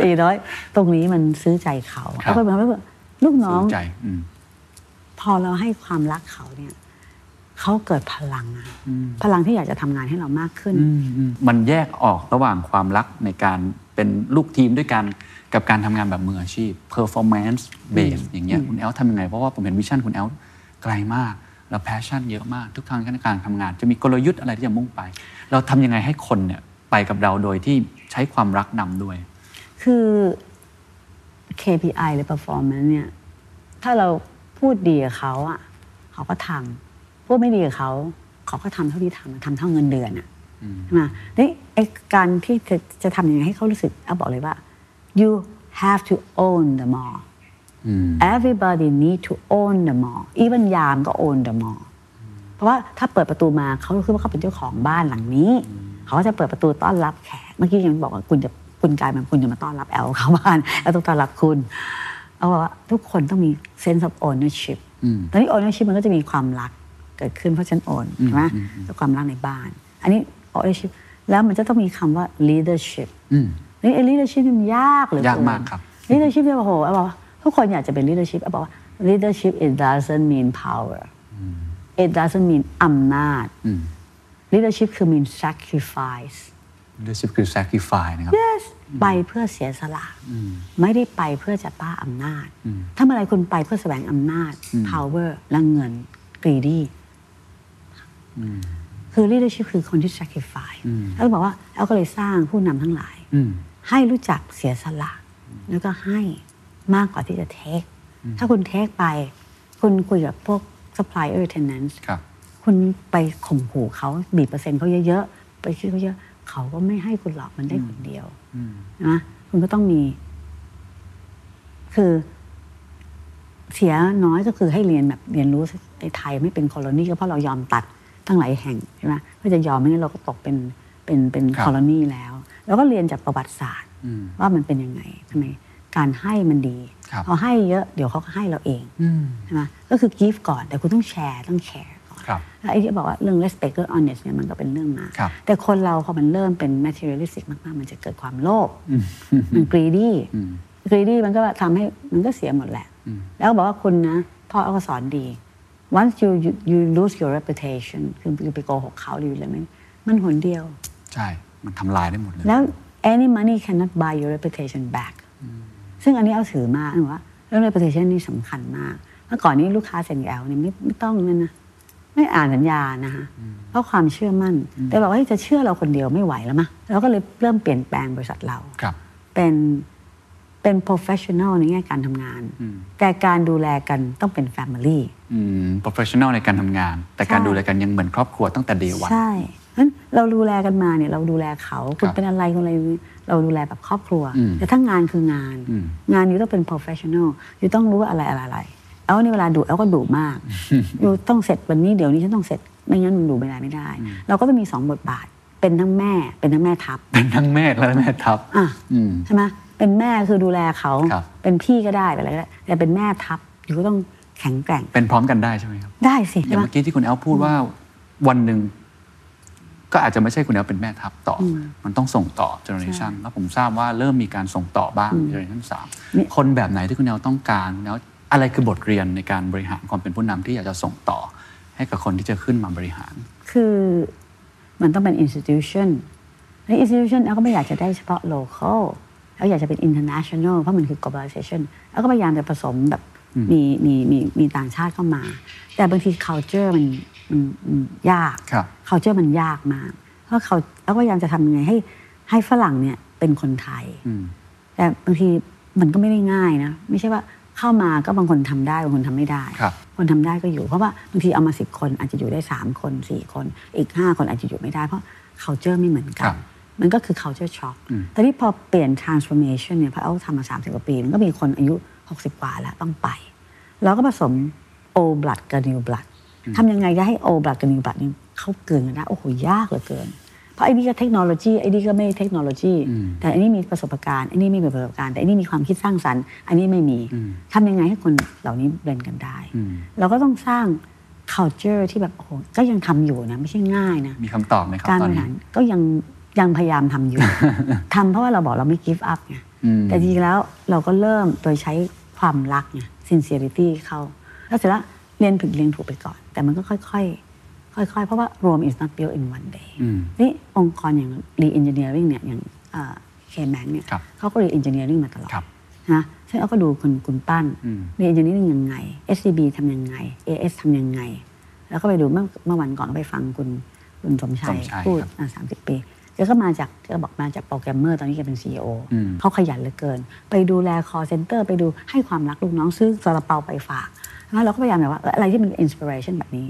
อีกน้อยตรงนี้มันซื้อใจเขาครับแล้วก็เป็นว่าลูกน้อง สนใจอืม พอเราให้ความรักเขาเนี่ย เขาเกิดพลังอะพลังที่อยากจะทำงานให้เรามากขึ้น มันแยกออกระหว่างความรักในการเป็นลูกทีมด้วยกันกับการทำงานแบบมืออาชีพ performance base อย่างเงี้ยคุณแอลทำยังไง เพราะว่าผมเห็น vision คุณแอลไกลมากแล้ว passion เยอะมากทุกทางในการทำงาน จะมีกลยุทธ์อะไรที่จะมุ่งไป เราทำยังไงให้คนเนี่ยไปกับเราโดยที่ใช้ความรักนำด้วย คือ KPI หรือ performance เนี่ยถ้าเราพูดดีกับเขาอะเขาก็ทำ พูดไม่ดีกับเขาเขาก็ทำเท่าที่ทำทำเท่าเงินเดือนอะใช่ไหมนี่ไอ้การที่จะจะทำยังไงให้เขารู้สึกเอาบอกเลยว่า you have to own the mall everybody need to own the mall even ยามก็ own the mall เพราะว่าถ้าเปิดประตูมาเขาคือว่าเขาเป็นเจ้าของบ้านหลังนี้ เขาก็จะเปิดประตูต้อนรับแขกเมื่อกี้ยังบอกว่าคุณจะคุณกลายเป็นคุณจะมาต้อนรับแอลเข้าบ้านแอลต้องต้อนรับคุณเอาว่าทุกคนต้องมี sense of ownership ตอนนี้ ownership มันก็จะมีความรักเกิดขึ้นเพราะฉันโอนใช่ไหมแล้วความรักในบ้าน อันนี้ ownership แล้วมันจะต้องมีคำว่า leadership อืมนี่ไอ้ leadership นี่มันยากเหลยยากมากครับ leadership เนี่ยโอ้โหเอาบอกว่าทุกคนอยากจะเป็น leadership เอาบอกว่า leadership it doesn't mean power it doesn't mean อำนาจ leadership คือ mean sacrifice leadership คือ sacrifice นะครับ yes ไปเพื่อเสียสละ ไม่ได้ไปเพื่อจะป้าอำนาจ ถ้าเมื่อไรคุณไปเพื่อแสวงอำนาจ power และเงิน greedy คือ leadership คือคนที่ sacrifice แล้วก็บอกว่าแอลก็เลยสร้างผู้นำทั้งหลาย ให้รู้จักเสียสละ แล้วก็ให้มากกว่าที่จะ take ถ้าคุณ take ไป คุณคุยกับพวก supplier tenants ครับคุณไปข่มขู่เขาบีบเปอร์เซ็นต์เขาเยอะๆ ไปคิดเขาเยอะ เขาก็ไม่ให้คุณหรอกมันได้คนเดียวนะคุณก็ต้องมี คือเสียน้อยก็คือให้เรียนแบบเรียนรู้ในไทยไม่เป็นโคโลนีก็เพราะเรายอมตัด ตั้งหลายแห่งใช่ไหมเพื่อจะยอมไม่งั้นเราก็ตกเป็นเป็นเป็นครับโคโลนีแล้ว แล้วก็เรียนจากประวัติศาสตร์ว่ามันเป็นยังไงทำไมการให้มันดีครับพอให้เยอะเดี๋ยวเขาก็ให้เราเองใช่ไหมก็คือ give ก่อนแต่คุณต้องแชร์ต้องแชร์ก่อนครับแล้วไอ้ที่บอกว่าเรื่อง respect เรื่อง honest เนี่ยมันก็เป็นเรื่องมาครับแต่คนเราพอมันเริ่มเป็น materialistic มากๆ มันจะเกิดความโลภมัน greedy greedy มันก็ทำให้มันก็เสียหมดแหละ แล้วก็บอกว่าคุณนะพ่อเอาก็สอนดี once you you, you lose your reputation คือคือไปโกหกเขาหรืออะไรมันมันหนเดียว ใช่ มันทำลายได้หมดเลย แล้ว any money cannot buy your reputation back ซึ่งอันนี้เอาถือมากนะว่าเรื่อง reputation นี่สำคัญมาก เมื่อก่อนนี้ลูกค้าเซ็นแอลเนี่ยไม่ไม่ต้องนั่นนะ ไม่อ่านสัญญานะคะเพราะความเชื่อมั่น แต่บอกว่าเฮ้ยจะเชื่อเราคนเดียวไม่ไหวแล้วมะเราก็เลยเริ่มเปลี่ยนแปลงบริษัทเราครับเป็น เป็น professional ในแง่การทำงาน แต่การดูแลกันต้องเป็น family อืม professional ในการทำงาน แต่การใช่ดูแลกันยังเหมือนครอบครัวตั้งแต่ day one ใช่เพราะฉะนั้นเราดูแลกันมาเนี่ยเราดูแลเขาคุณครับเป็นอะไรคุณอะไรเราดูแลแบบครอบครัวอืมแต่ถ้างานคืองานอืมงานอยู่ต้องเป็น professional อยู่ต้องรู้ว่าอะไรอะไรอะไรเอาในเวลาดุเอาก็ดุมากอยู่ต้องเสร็จวันนี้เดี๋ยวนี้ฉันต้องเสร็จไม่งั้นมันดูไม่ได้ไม่ได้ เราก็ต้องมีสองบทบาทเป็นทั้งแม่เป็นทั้งแม่ทัพเป็นทั้งแม่และแม่ทัพอะอืมใช่ไหม เป็นแม่คือดูแลเขาครับ เป็นพี่ก็ได้อะไรก็ได้แต่เป็นแม่ทัพอยู่ก็ต้องแข็งแกร่งเป็นพร้อมกันได้ใช่ไหมครับได้สิอย่างไหม เมื่อกี้ที่คุณแอลพูดว่าวันหนึ่งก็อาจจะไม่ใช่คุณแอลเป็นแม่ทัพต่ออมันต้องส่งต่อ generation แล้วผมทราบว่าเริ่มมีการส่งต่อบ้าง generation สามคนแบบไหนที่คุณแอลต้องการคุณแอลอะไรคือบทเรียนในการบริหารความเป็นผู้นำที่อยากจะส่งต่อ ให้กับคนที่จะขึ้นมาบริหาร คือมันต้องเป็น institution ใน institution แล้วก็ไม่อยากจะได้เฉพาะ local แล้วอยากจะเป็น international เพราะมันคือ globalization แล้วก็พยายามจะผสมแบบมีมีมีมีต่างชาติเข้ามา แต่บางที culture มันมันมันยากครับ culture มันยากมากเพราะเขาแล้วก็พยายามจะทำยังไงให้ให้ฝรั่งเนี่ยเป็นคนไทยอืมแต่บางทีมันก็ไม่ได้ง่ายนะ ไม่ใช่ว่าเข้ามาก็บางคนทำได้บางคนทำไม่ได้ครับคนทำได้ก็อยู่ เพราะว่าบางทีเอามาสิบคนอาจจะอยู่ได้สามคนสี่คน อีกห้าคนอาจจะอยู่ไม่ได้ เพราะ culture ไม่เหมือนกัครันบ มันก็คือ culture shock แต่ที่พอเปลี่ยน transformation เนี่ยพอเอาทำมาสามสิบกว่าปี มันก็มีคนอายุหกสิบกว่าแล้วต้องไป เราก็ผสม old blood กับ new blood ทำยังไงจะให้ old blood กับ new blood เนี่ยเข้าเกินกันได้โอ้โหยากเหลือเกิน เพราะไอ้นี่ก็เทคโนโลยีไอ้นี่ก็ไม่เทคโนโลยี แต่อันนี้มีประสบการณ์อันนี้ไม่มีประสบการณ์แต่อันนี้มีความคิดสร้างสรรค์อันนี้ไม่มีทำยังไงให้คนเหล่านี้เบลนกันได้ เราก็ต้องสร้าง culture ที่แบบโอ้โหก็ยังทำอยู่นะไม่ใช่ง่ายนะมีคำตอบไหมครับการตบอนรินี้หารก็ยัง ยังพยายามทำอยู่ทำเพราะว่าเราบอกเราไม่ give up ไงอืมแต่จริงๆแล้วเราก็เริ่มโดยใช้ความรักไง sincerity เข้าแล้วเสร็จแล้วเรียนผิดเรียนถูกไปก่อน แต่มันก็ค่อยๆค่อยๆ เพราะว่า Rome is not built in one day อืมนี่องค์กรอย่าง re-engineering เนี่ยอย่างเคแมงเนี่ยครับเขาก็ re-engineering มาตลอดครับนะซึ่งเอาก็ดูคุณคุณปั้นอืม re-engineering ยังไง SCB ทำยังไง AS ทำยังไง แล้วก็ไปดูเมื่อเมื่อวันก่อนก็ไปฟังคุณคุณสมชัสยมชัยพูดครับสามสิบปี แกก็มาจากแกบอกมาจากโปรแกรมเมอร์ตอนนี้แกเป็น CEO อืมเขาขยันเหลือเกิน ไปดูแล call center ไปดูให้ความรักลูกน้องซื้อซาลาเปาไปฝากแล้วเราก็พยายามแบบว่าเอออะไรที่มัน inspiration แบบนี้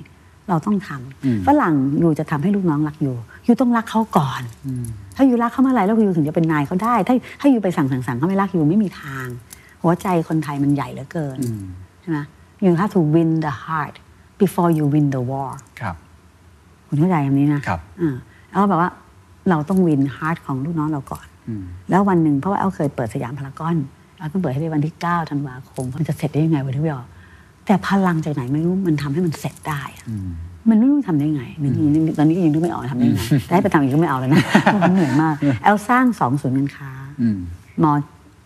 เราต้องทำฝรั่งอยู่จะทำให้ลูกน้องรักอยู่ อยู่ต้องรักเขาก่อน ถ้าอยู่รักเขาเมื่อไหร่แล้วอยู่ถึงจะเป็นนายเขาได้ ถ้าถ้าอยู่ไปสั่งสั่งสั่งเขาไม่รักอยู่ไม่มีทาง หัวใจคนไทยมันใหญ่เหลือเกินใช่ไหม you have to win the heart before you win the war ครับ คุณเข้าใจคำนี้นะ ครับอ่าแล้วก็แบบว่า เราต้อง win heart ของลูกน้องเราก่อนแล้ววันหนึ่งเพราะว่าแอลเคยเปิดสยามพารากอนแอลต้องเปิดให้ได้วันที่9ธันวาคมมันจะเสร็จได้ยังไงวันที่ไม่ออกแต่พลังจากไหนไม่รู้มันทำให้มันเสร็จได้อะมันไม่รู้ทำได้ไงนึกยังตอนนี้ก็ยังนึกไม่ออกทำได้ไงแต่ให้ไปทำอีกก็ไม่เอาแล้วนะเพราะมันเหนื่อยมากแอลสร้างสองศูนย์การค้าอืมมอลล์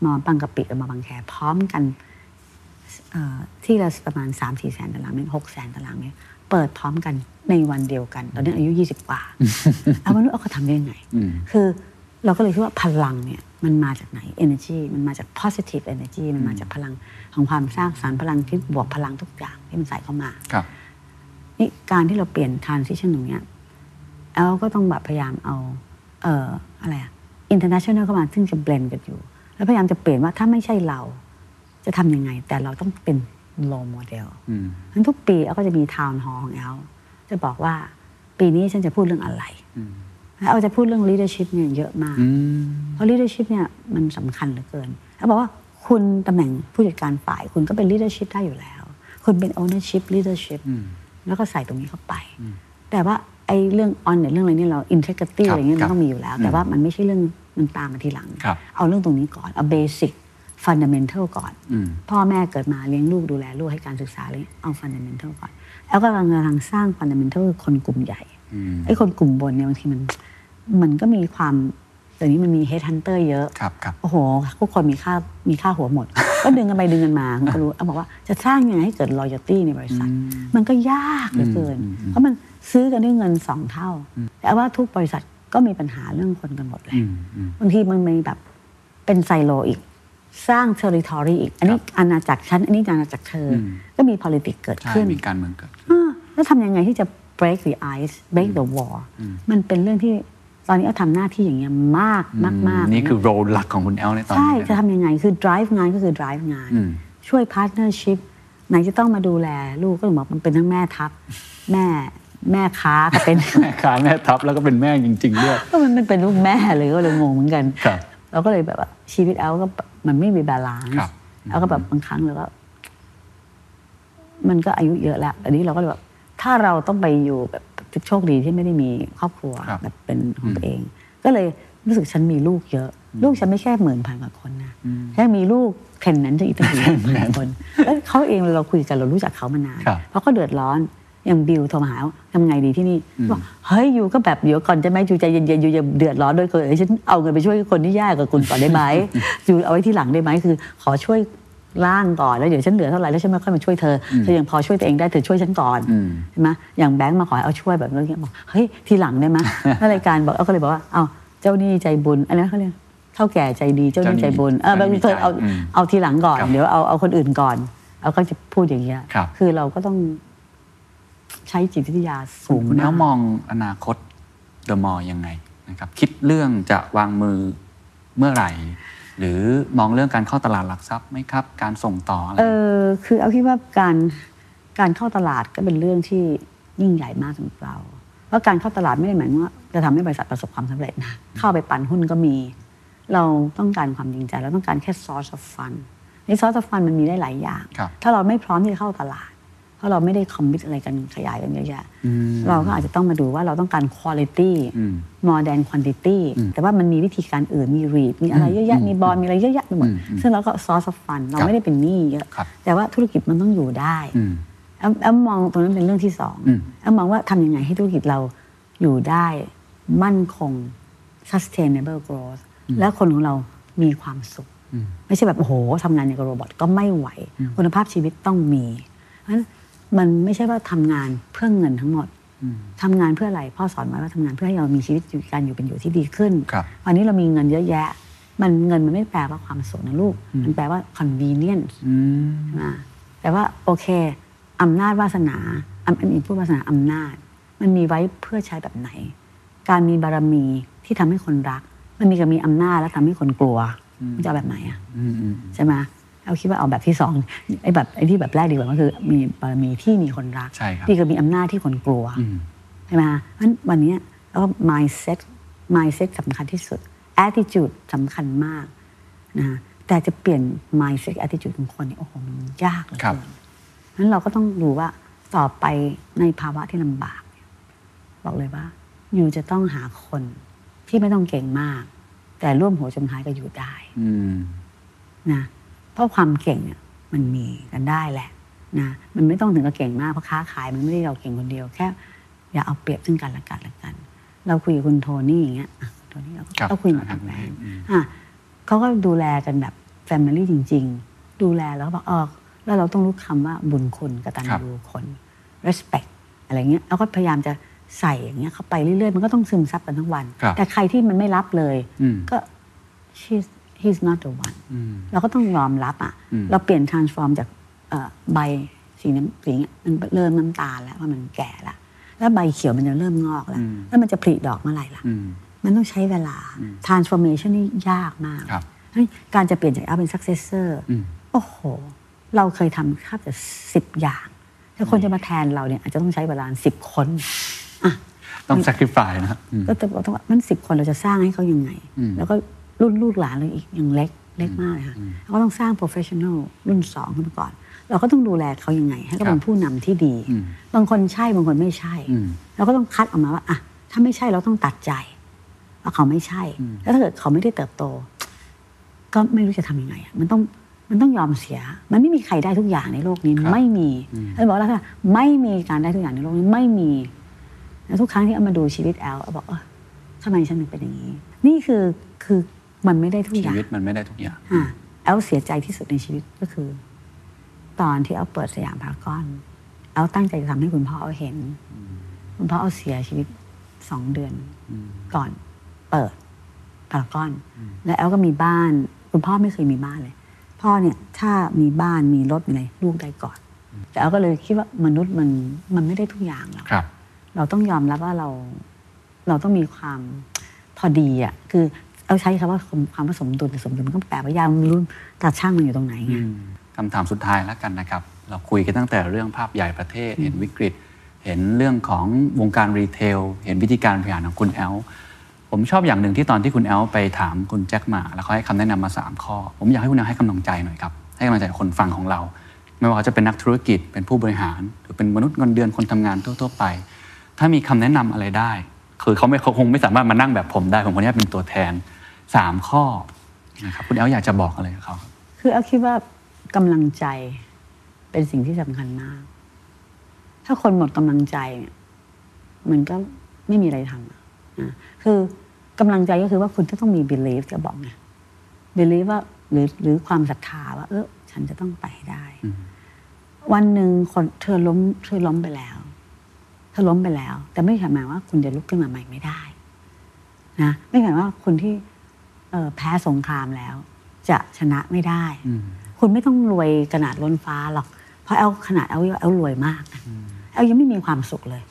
มอลล์บางกะปิกับมอลล์บางแคพร้อมกันเอ่อที่ละประมาณ3 4แสนตารางเมตร6แสนตารางเมตร เปิดพร้อมกันในวันเดียวกัน ตอนนี้อายุ 20 กว่าเอามนุษย์เอาเขาทำได้ยังไง คือเราก็เลยคิดว่าพลังเนี่ยมันมาจากไหน energy มันมาจาก positive energy มันมาจากพลังของความสร้างสรรค์พลังที่บวกพลังทุกอย่างที่มันใส่เข้ามาครับนี่การที่เราเปลี่ยน transition ตรงเนี้ยแอลก็ต้องแบบพยายามเอาเอ่ออะไรอะ international เข้ามาซึ่งจะเบลนกันอยู่ แล้วพยายามจะเปลี่ยนว่าถ้าไม่ใช่เราจะทำยังไง แต่เราต้องเป็น role model อืมทั้นทุกปีแอลก็จะมี town hall ของแอลจะบอกว่าปีนี้ฉันจะพูดเรื่องอะไรแล้วแอลจะพูดเรื่อง leadership เนี่ยเยอะมากอืมเพราะ leadership เนี่ยมันสำคัญเหลือเกินแล้วบอกว่าคุณตำแหน่งผู้จัดการฝ่าย คุณก็เป็น leadership ได้อยู่แล้ว คุณเป็น ownership leadership แล้วก็ใส่ตรงนี้เข้าไป แต่ว่าไอ้เรื่อง on เนี่ยเรื่องอะไรเนี่ยเรา integrity ครับอะไรเงี้ยครัมันบต้องมีอยู่แล้ว แต่ว่ามันไม่ใช่เรื่องมันตามมาทีหลังครับเอาเรื่องตรงนี้ก่อนเอา basic fundamental ก่อนอืมพ่อแม่เกิดมาเลี้ยงลูกดูแลลูกให้การศึกษาเลยเอา fundamental ก่อน แล้วก็กำลังสร้าง fundamental คือคนกลุ่มใหญ่ไอ้คนกลุ่มบนเนี่ยบางทีมันมันก็มีความเดี๋ยวนี้มันมี head hunter เยอะครับครับโอ้โหทุกคนมีค่ามีค่าหัวหมด ก็ดึงกันไปดึงกันมาคุณก็รู้เอาบอกว่าจะสร้างยังไงให้เกิด loyalty ในบริษัท มันก็ยากเหลือเกิน เพราะมันซื้อกันด้วยเงินสองเท่า แต่ว่าทุกบริษัทก็มีปัญหาเรื่องคนกันหมดเลยบางทีมันมีแบบเป็นไซโลอีก สร้าง territory อีก อันนี้อาณาจักรฉันอันนี้อาณาจักรเธออก็มี politics เกิดใช่ขึ้นมีการเมืองเกิดขึ้นอ่าแล้วทำยังไงที่จะ break the ice break the wall มันเป็นเรื่องที่ตอนนี้เอาทำหน้าที่อย่างเงี้ยมากมากมากนี่คือโรลหลักของคุณแอลในตอนใช่นี้จะทำยังไงคือ drive งานก็คือ drive งาน ช่วย partnership ไหนจะต้องมาดูแล ลูกก็บอกมันเป็นทั้งแม่ทัพแม่แม่ค้าก็เป็นแม่ค้าแม่ทัพแล้วก็เป็นแม่จริงๆด้วยก็มันมันเป็นลูกแม่เลยก็เลยงงเหมือนกันครับเราก็เลยแบบว่าชีวิตแอลก็แบบ มันไม่มี balance ครับ แล้วก็แบบบางครั้งเราก็มันก็อายุเยอะแล้ว อันนี้เราก็เลยแบบถ้าเราต้องไปอยู่แบบโชคดีที่ไม่ได้มีครอบครัวครับ แบบเป็นของตัวเอง ก็เลยรู้สึกฉันมีลูกเยอะ ลูกฉันไม่แค่หมื่นพันกว่าคนนะแค่มีลูกเทนนั้นจะอีกตั้งกี่หมื่นคนแล้วเขาเองเราคุยกันเรารู้จักเขามานานครับ เพราะเขาเดือดร้อน อย่างบิวโทรมาหาว่าทำไงดีที่นี่บอกเฮ้ยอยู่ก็แบบเดี๋ยวก่อนจะไหมอยู่ใจเย็นๆอยู่อย่าเดือดร้อนด้วยคนเอ้ยฉันเอาเงินไปช่วยคนที่ยากกว่าคุณก่อนได้ไหมอยู่เอาไว้ที่หลังได้ไหมคือ ขอช่วยร่างก่อนแล้วเดี๋ยวฉันเหลือเท่าไหร่แล้วฉันมาค่อยมาช่วยเธอเธอยังพอช่วยตัวเองได้เธอช่วยฉันก่อนใช่ไหมอย่างแบงค์มาขอให้เอาช่วยแบบนี้บอกเฮ้ยทีหลังได้ไหมแล้วรายการบอกเอาก็เลยบอกว่าเอาเจ้าหนี้ใจบุญอันนั้นเขาเรียกเท่าแก่ใจดีเจ้าหนี้ใจบุญเออแบบเธอเอาอืมเอาทีหลังก่อนครับเดี๋ยวเอาเอาคนอื่นก่อนเอาก็จะพูดอย่างเงี้ยครับคือเราก็ต้อง ใช้จิตวิทยาสูงคุณแอลมากมองอนาคตเดอะมอลยังไงนะครับคิดเรื่องจะวางมือเมื่อไหร่ หรือมองเรื่องการเข้าตลาดหลักทรัพย์ไหมครับ การส่งต่ออะไรเออคือเอาคิดว่าการการเข้าตลาดก็เป็นเรื่องที่ยิ่งใหญ่มากสำหรับเราเพราะการเข้าตลาดไม่ได้หมายความว่าจะทำให้บริษัทประสบความสำเร็จนะเข้าไปปั่นหุ้นก็มี เราต้องการความจริงใจเราต้องการแค่ source of fund ใน source of fund มันมีได้หลายอย่างครับถ้าเราไม่พร้อมที่จะเข้าตลาด เพราะเราไม่ได้คอมมิตอะไรกันขยายกันเยอะแยะเราก็อาจจะต้องมาดูว่าเราต้องการ quality more than quantity แต่ว่ามันมีวิธีการอื่นมี read มีอะไรเยอะแยะมีบอลมีอะไรเยอะแยะไปหมดซึ่งเราก็ source of fund เราครับไม่ได้เป็นหนี้เยอะครับแต่ว่าธุรกิจมันต้องอยู่ได้อืมแอมแอมมองตรงนั้นเป็นเรื่องที่สองอืมแอมมองว่าทำยังไงให้ธุรกิจเราอยู่ได้มั่นคง sustainable growth และคนของเรามีความสุข ไม่ใช่แบบ โอ้โหทำงานอย่างกับโรบอทก็ไม่ไหว คุณภาพชีวิตต้องมีเพราะฉะนั้น มันไม่ใช่ว่าทำงานเพื่อเงินทั้งหมดทำงานเพื่ออะไรพ่อสอนไว้ว่าทำงานเพื่อให้เรามีชีวิตอยู่การอยู่เป็นอยู่ที่ดีขึ้นครับวันนี้เรามีเงินเยอะแยะ มันเงินมันไม่แปลว่าความสุขนะลูก มันแปลว่า convenience ใช่ไหมแต่ว่าโอเคอำนาจวาสนาอำอันนี้พูดวาสนาอำนาจ มันมีไว้เพื่อใช้แบบไหน การมีบารมีที่ทำให้คนรัก มันมีกับมีอำนาจแล้วทำให้คนกลัวมันจะเอาแบบไหนอะใช่ไหม เอาคิดว่าเอาแบบที่สองไอ้แบบไอ้ที่แบบแรกดีกว่าก็คือ มีบารมีที่มีคนรักใช่ครับดีกับมีอำนาจที่คนกลัวใช่ไหมคะเพราะฉะนั้นวันนี้แล้วก็ mindset mindset สำคัญที่สุด attitude สำคัญมากนะแต่จะเปลี่ยน mindset attitude ของคนเนี่ยโอ้โหมันยากเหลือครับเกินนั้นเราก็ต้องดูว่าต่อไปในภาวะที่ลำบากเนี่ยบอกเลยว่าอยู่จะต้องหาคนที่ไม่ต้องเก่งมาก แต่ร่วมหัวจมท้ายก็อยู่ได้อืมนะ เพราะความเก่งเนี่ยมันมีกันได้แหละนะมันไม่ต้องถึงกับเก่งมากเพราะค้าขายมันไม่ได้เราเก่งคนเดียวแค่ อย่าเอาเปรียบซึ่งกันและกันและกัน เราคุยกับคุณโทนี่อย่างเงี้ยอะคุณโทนี่เราก็ครับเราคุยมาทางแบงค์อะเขาก็ดูแลกันแบบ family จริง ๆ ดูแลแล้วก็บอกเออแล้วเราต้องรู้คำว่าบุญคุณกตัญญูคน respect อะไรเงี้ยแล้วก็พยายามจะใส่อย่างเงี้ยเข้าไปเรื่อยๆ มันก็ต้องซึมซับกันทั้งวันครับแต่ใครที่มันไม่รับเลยอืมก็ she's he's not the one อืมเราก็ต้องยอมรับอะอืมเราเปลี่ยน transform จากเอ่อใบสีน้ำสีเงี้ยมันเริ่มน้ำตาลแล้วว่ามันแก่ละแล้วใบเขียวมันจะเริ่มงอกแล้ว แล้วมันจะผลิดอกเมื่อไหร่ล่ะอืมมันต้องใช้เวลา transformation นี่ยากมากครับเฮ้ยการจะเปลี่ยนจากแอปเป็น successor อืมโอ้โห เราเคยทำแค่แต่สิบอย่างแต่คนจะมาแทนเราเนี่ยอาจจะต้องใช้เวลาสิบคนอะต้อง sacrifice นะครับอืมก็จะบอกต้องว่ามันสิบคนเราจะสร้างให้เขายังไงอืมแล้วก็ รุ่นลูกหลานเราอีกยังเล็กเล็กมากเลยค่ะเราก็ต้องสร้าง professional รุ่นสองขึ้นมาก่อน เราก็ต้องดูแลเขายังไง ให้เขาเป็นผู้นำที่ดีอืมบางคนใช่บางคนไม่ใช่อืมเราก็ต้องคัดออกมาว่าอะถ้าไม่ใช่เราต้องตัดใจว่าเขาไม่ใช่ แล้วถ้าเกิดเขาไม่ได้เติบโต ก็ไม่รู้จะทำยังไงอะมันต้องมันต้องยอมเสีย มันไม่มีใครได้ทุกอย่างในโลกนี้ครับไม่มีท่านบอกแล้วค่ะไม่มีการได้ทุกอย่างในโลกนี้ไม่มีแล้วทุกครั้งที่เอามาดูชีวิตแอลเอาบอกเออทำไมฉันถึงเป็นอย่างนี้ นี่คือคือ มันไม่ได้ทุกอย่างชีวิตมันไม่ได้ทุกอย่างอะแอลเสียใจที่สุดในชีวิตก็คือ ตอนที่แอลเปิดสยามพารากอนแอลตั้งใจจะทำให้คุณพ่อแอลเห็น คุณพ่อแอลเสียชีวิตสองเดือนก่อนเปิดพารากอน และแอลก็มีบ้าน คุณพ่อไม่เคยมีบ้านเลย พ่อเนี่ยถ้ามีบ้านมีรถมีอะไรลูกได้ก่อน แต่แอลก็เลยคิดว่ามนุษย์มันมันไม่ได้ทุกอย่างหรอกครับเราต้องยอมรับว่าเราเราต้องมีความพอดีอะคือ เอาใช้คำว่าความผสมดุลแต่สมดุลมันก็แปลว่ายากไม่รู้ตาช่างมันอยู่ตรงไหนไงคำถามสุดท้ายแล้วกันนะครับ เราคุยกันตั้งแต่เรื่องภาพใหญ่ประเทศ เห็นวิกฤต เห็นเรื่องของวงการรีเทล เห็นวิธีการบริหารของคุณแอลผมชอบอย่างหนึ่งที่ตอนที่คุณแอลไปถามคุณแจ็คมา แล้วเขาให้คำแนะนำมา 3 ข้อ ผมอยากให้คุณแอลให้กำลังใจหน่อยครับ ให้กำลังใจคนฟังของเรา ไม่ว่าเขาจะเป็นนักธุรกิจ เป็นผู้บริหาร หรือเป็นมนุษย์เงินเดือนคนทำงานทั่วๆไป ถ้ามีคำแนะนำอะไรได้ คือเขาไม่เขาคงไม่สามารถมานั่งแบบผมได้ ผมคนนี้เป็นตัวแทน สามข้อนะครับคุณแอลอยากจะบอกอะไรกับเขาคือเอาคิดว่ากำลังใจเป็นสิ่งที่สำคัญมาก ถ้าคนหมดกำลังใจเนี่ยมันก็ไม่มีอะไรทำอะนะคือกำลังใจก็คือว่าคุณจะต้องมี belief จะบอกไง belief ว่าหรือหรือความศรัทธาว่า เออฉันจะต้องไปได้ วันหนึ่งคนเธอล้มเธอล้มไปแล้วเธอล้มไปแล้ว แต่ไม่ใช่หมายว่าคุณจะลุกขึ้นมาใหม่ไม่ได้ นะ ไม่ใช่ว่าคุณที่ แพ้สงครามแล้ว จะชนะไม่ได้ คุณไม่ต้องรวยขนาดล้นฟ้าหรอก เพราะแอลขนาดแอลแอลรวยมากนะแอลยังไม่มีความสุขเลย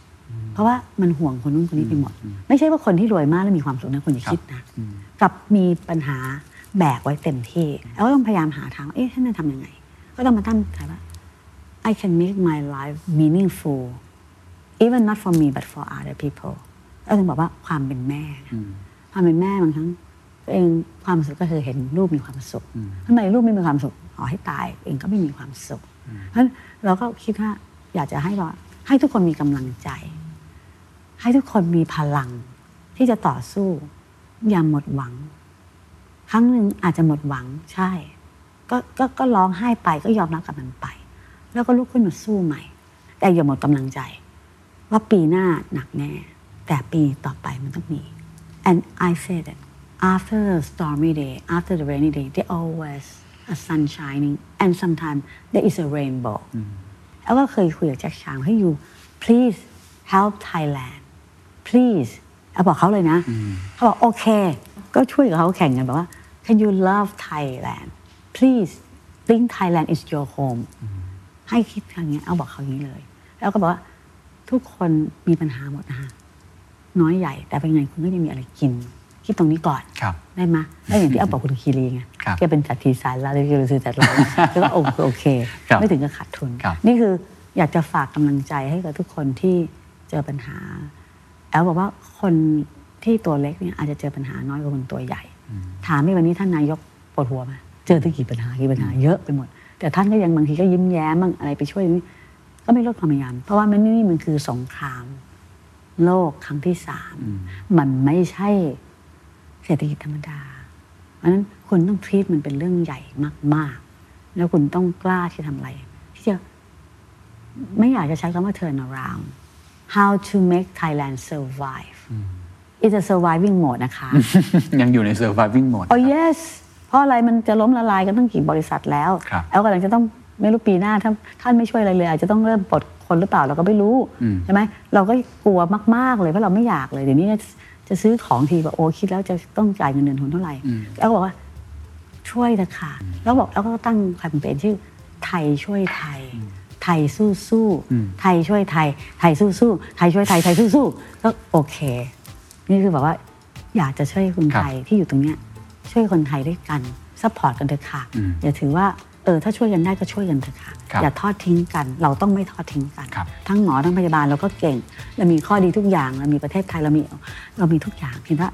เพราะว่ามันห่วงคนนู้นคนนี้ไปหมด ไม่ใช่ว่าคนที่รวยมากแล้วมีความสุขนะคุณอย่าคิดนะกลับมีปัญหาแบกไว้เต็มที่แอลก็ต้องพยายามหาทางว่าเอ๊ะฉันจะทำยังไง ก็ต้องมาตั้งใจว่า I can make my life meaningful even not for me but for other people แล้วถึงบอกว่าความเป็นแม่นะความเป็นแม่บางครั้ง ตัวเองความสุขก็คือเห็นลูกมีความสุขทำไมลูกไม่มีความสุขขอให้ตายเองก็ไม่มีความสุขเพราะฉะนั้นเราก็คิดว่าอยากจะให้ว่าให้ทุกคนมีกำลังใจ ให้ทุกคนมีพลังที่จะต่อสู้ อย่าหมดหวัง ครั้งหนึ่งอาจจะหมดหวังใช่ ก็ก็ก็ร้องไห้ไปก็ยอมรับกับมันไป แล้วก็ลุกขึ้นมาสู้ใหม่ แต่อย่าหมดกำลังใจ ว่าปีหน้าหนักแน่ แต่ปีต่อไปมันต้องมี and I say that after the stormy day after the rainy day there always a sun shining and sometimes there is a rainbow แล้วก็เคยคุยกับแจ็คชางให้ you please help Thailand please เอาบอกเขาเลยนะเขาบอกโอเค ก็ช่วยกับเขาแข่งกันแบบว่า can you love Thailand please think Thailand is your home ให้คิดอย่างเงี้ยเอาบอกเขาอย่างนี้เลยแล้วก็บอกว่าทุกคนมีปัญหาหมดนะคะน้อยใหญ่ แต่เป็นไงคุณก็ยังมีอะไรกิน คิดตรงนี้ก่อนครับได้ไหมแล้วอย่างที่เอาบอกคุณคีรีไงครับแกเป็นจัดทีสายแล้วเลยคือซื้อจัดเราแล้วก็โอเคโอเคครับไม่ถึงกับขาดทุนครับนี่คืออยากจะฝากกำลังใจให้กับทุกคนที่เจอปัญหา แอลบอกว่าคนที่ตัวเล็กเนี่ยอาจจะเจอปัญหาน้อยกว่าคนตัวใหญ่ ถามในวันนี้ท่านนายกปวดหัวไหมเจอตั้งกี่ปัญหากี่ปัญหาเยอะไปหมด แต่ท่านก็ยังบางทีก็ยิ้มแย้มบ้างอะไรไปช่วยนี่ก็ไม่ลดความพยายาม เพราะว่ามันนี่มันคือสงคราม โลกครั้งที่สามมันไม่ใช่ เศรษฐกิจธรรมดา เพราะฉะนั้นคุณต้องทีตมันเป็นเรื่องใหญ่มาก ๆ แล้วคุณต้องกล้าที่ทำอะไร ที่จะไม่อยากจะใช้คำว่า turn around how to make Thailand survive it's a surviving mode นะคะ ยังอยู่ใน surviving mode โอ้ yes เพราะอะไรมันจะล้มละลายกันตั้งกี่บริษัทแล้วครับแอลกำลังจะต้องไม่รู้ปีหน้าถ้าท่านไม่ช่วยอะไรเลย อาจจะต้องเริ่มปลดคนหรือเปล่าเราก็ไม่รู้อืมใช่ไหมเราก็กลัวมาก ๆ เลยเพราะเราไม่อยากเลยเดี๋ยวนี้ จะซื้อของทีแบบโอ้คิดแล้วจะต้องจ่ายเงินเดือนทุนเท่าไหร่อืมแล้วก็บอกว่าช่วยเถอะค่ะแล้วบอกแล้วก็ตั้งแคมเปญชื่อไทยช่วยไทย ไทยสู้สู้อืมไทยช่วยไทย ไทยสู้สู้ไทยช่วยไทยไทยสู้สู้ก็โอเค นี่คือแบบว่า อยากจะช่วยคนไทยที่อยู่ตรงเนี้ยช่วยคนไทยด้วยกันsupport กันเถอะค่ะอืมอย่าถือว่า เออถ้าช่วยกันได้ก็ช่วยกันเถอะค่ะครับอย่าทอดทิ้งกัน เราต้องไม่ทอดทิ้งกัน ครับ ทั้งหมอทั้งพยาบาลเราก็เก่งเรามีข้อดีทุกอย่างเรามีประเทศไทยเรามีเรามีทุกอย่างเพียงแต่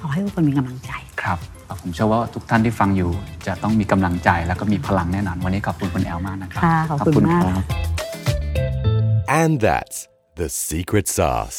ขอให้ทุกคนมีกำลังใจ ครับผมเชื่อว่าทุกท่านที่ฟังอยู่ จะต้องมีกำลังใจแล้วก็มีพลังแน่นอน วันนี้ขอบคุณคุณแอลมากนะครับค่ะขอบคุณมาก รับ And that's the secret sauce.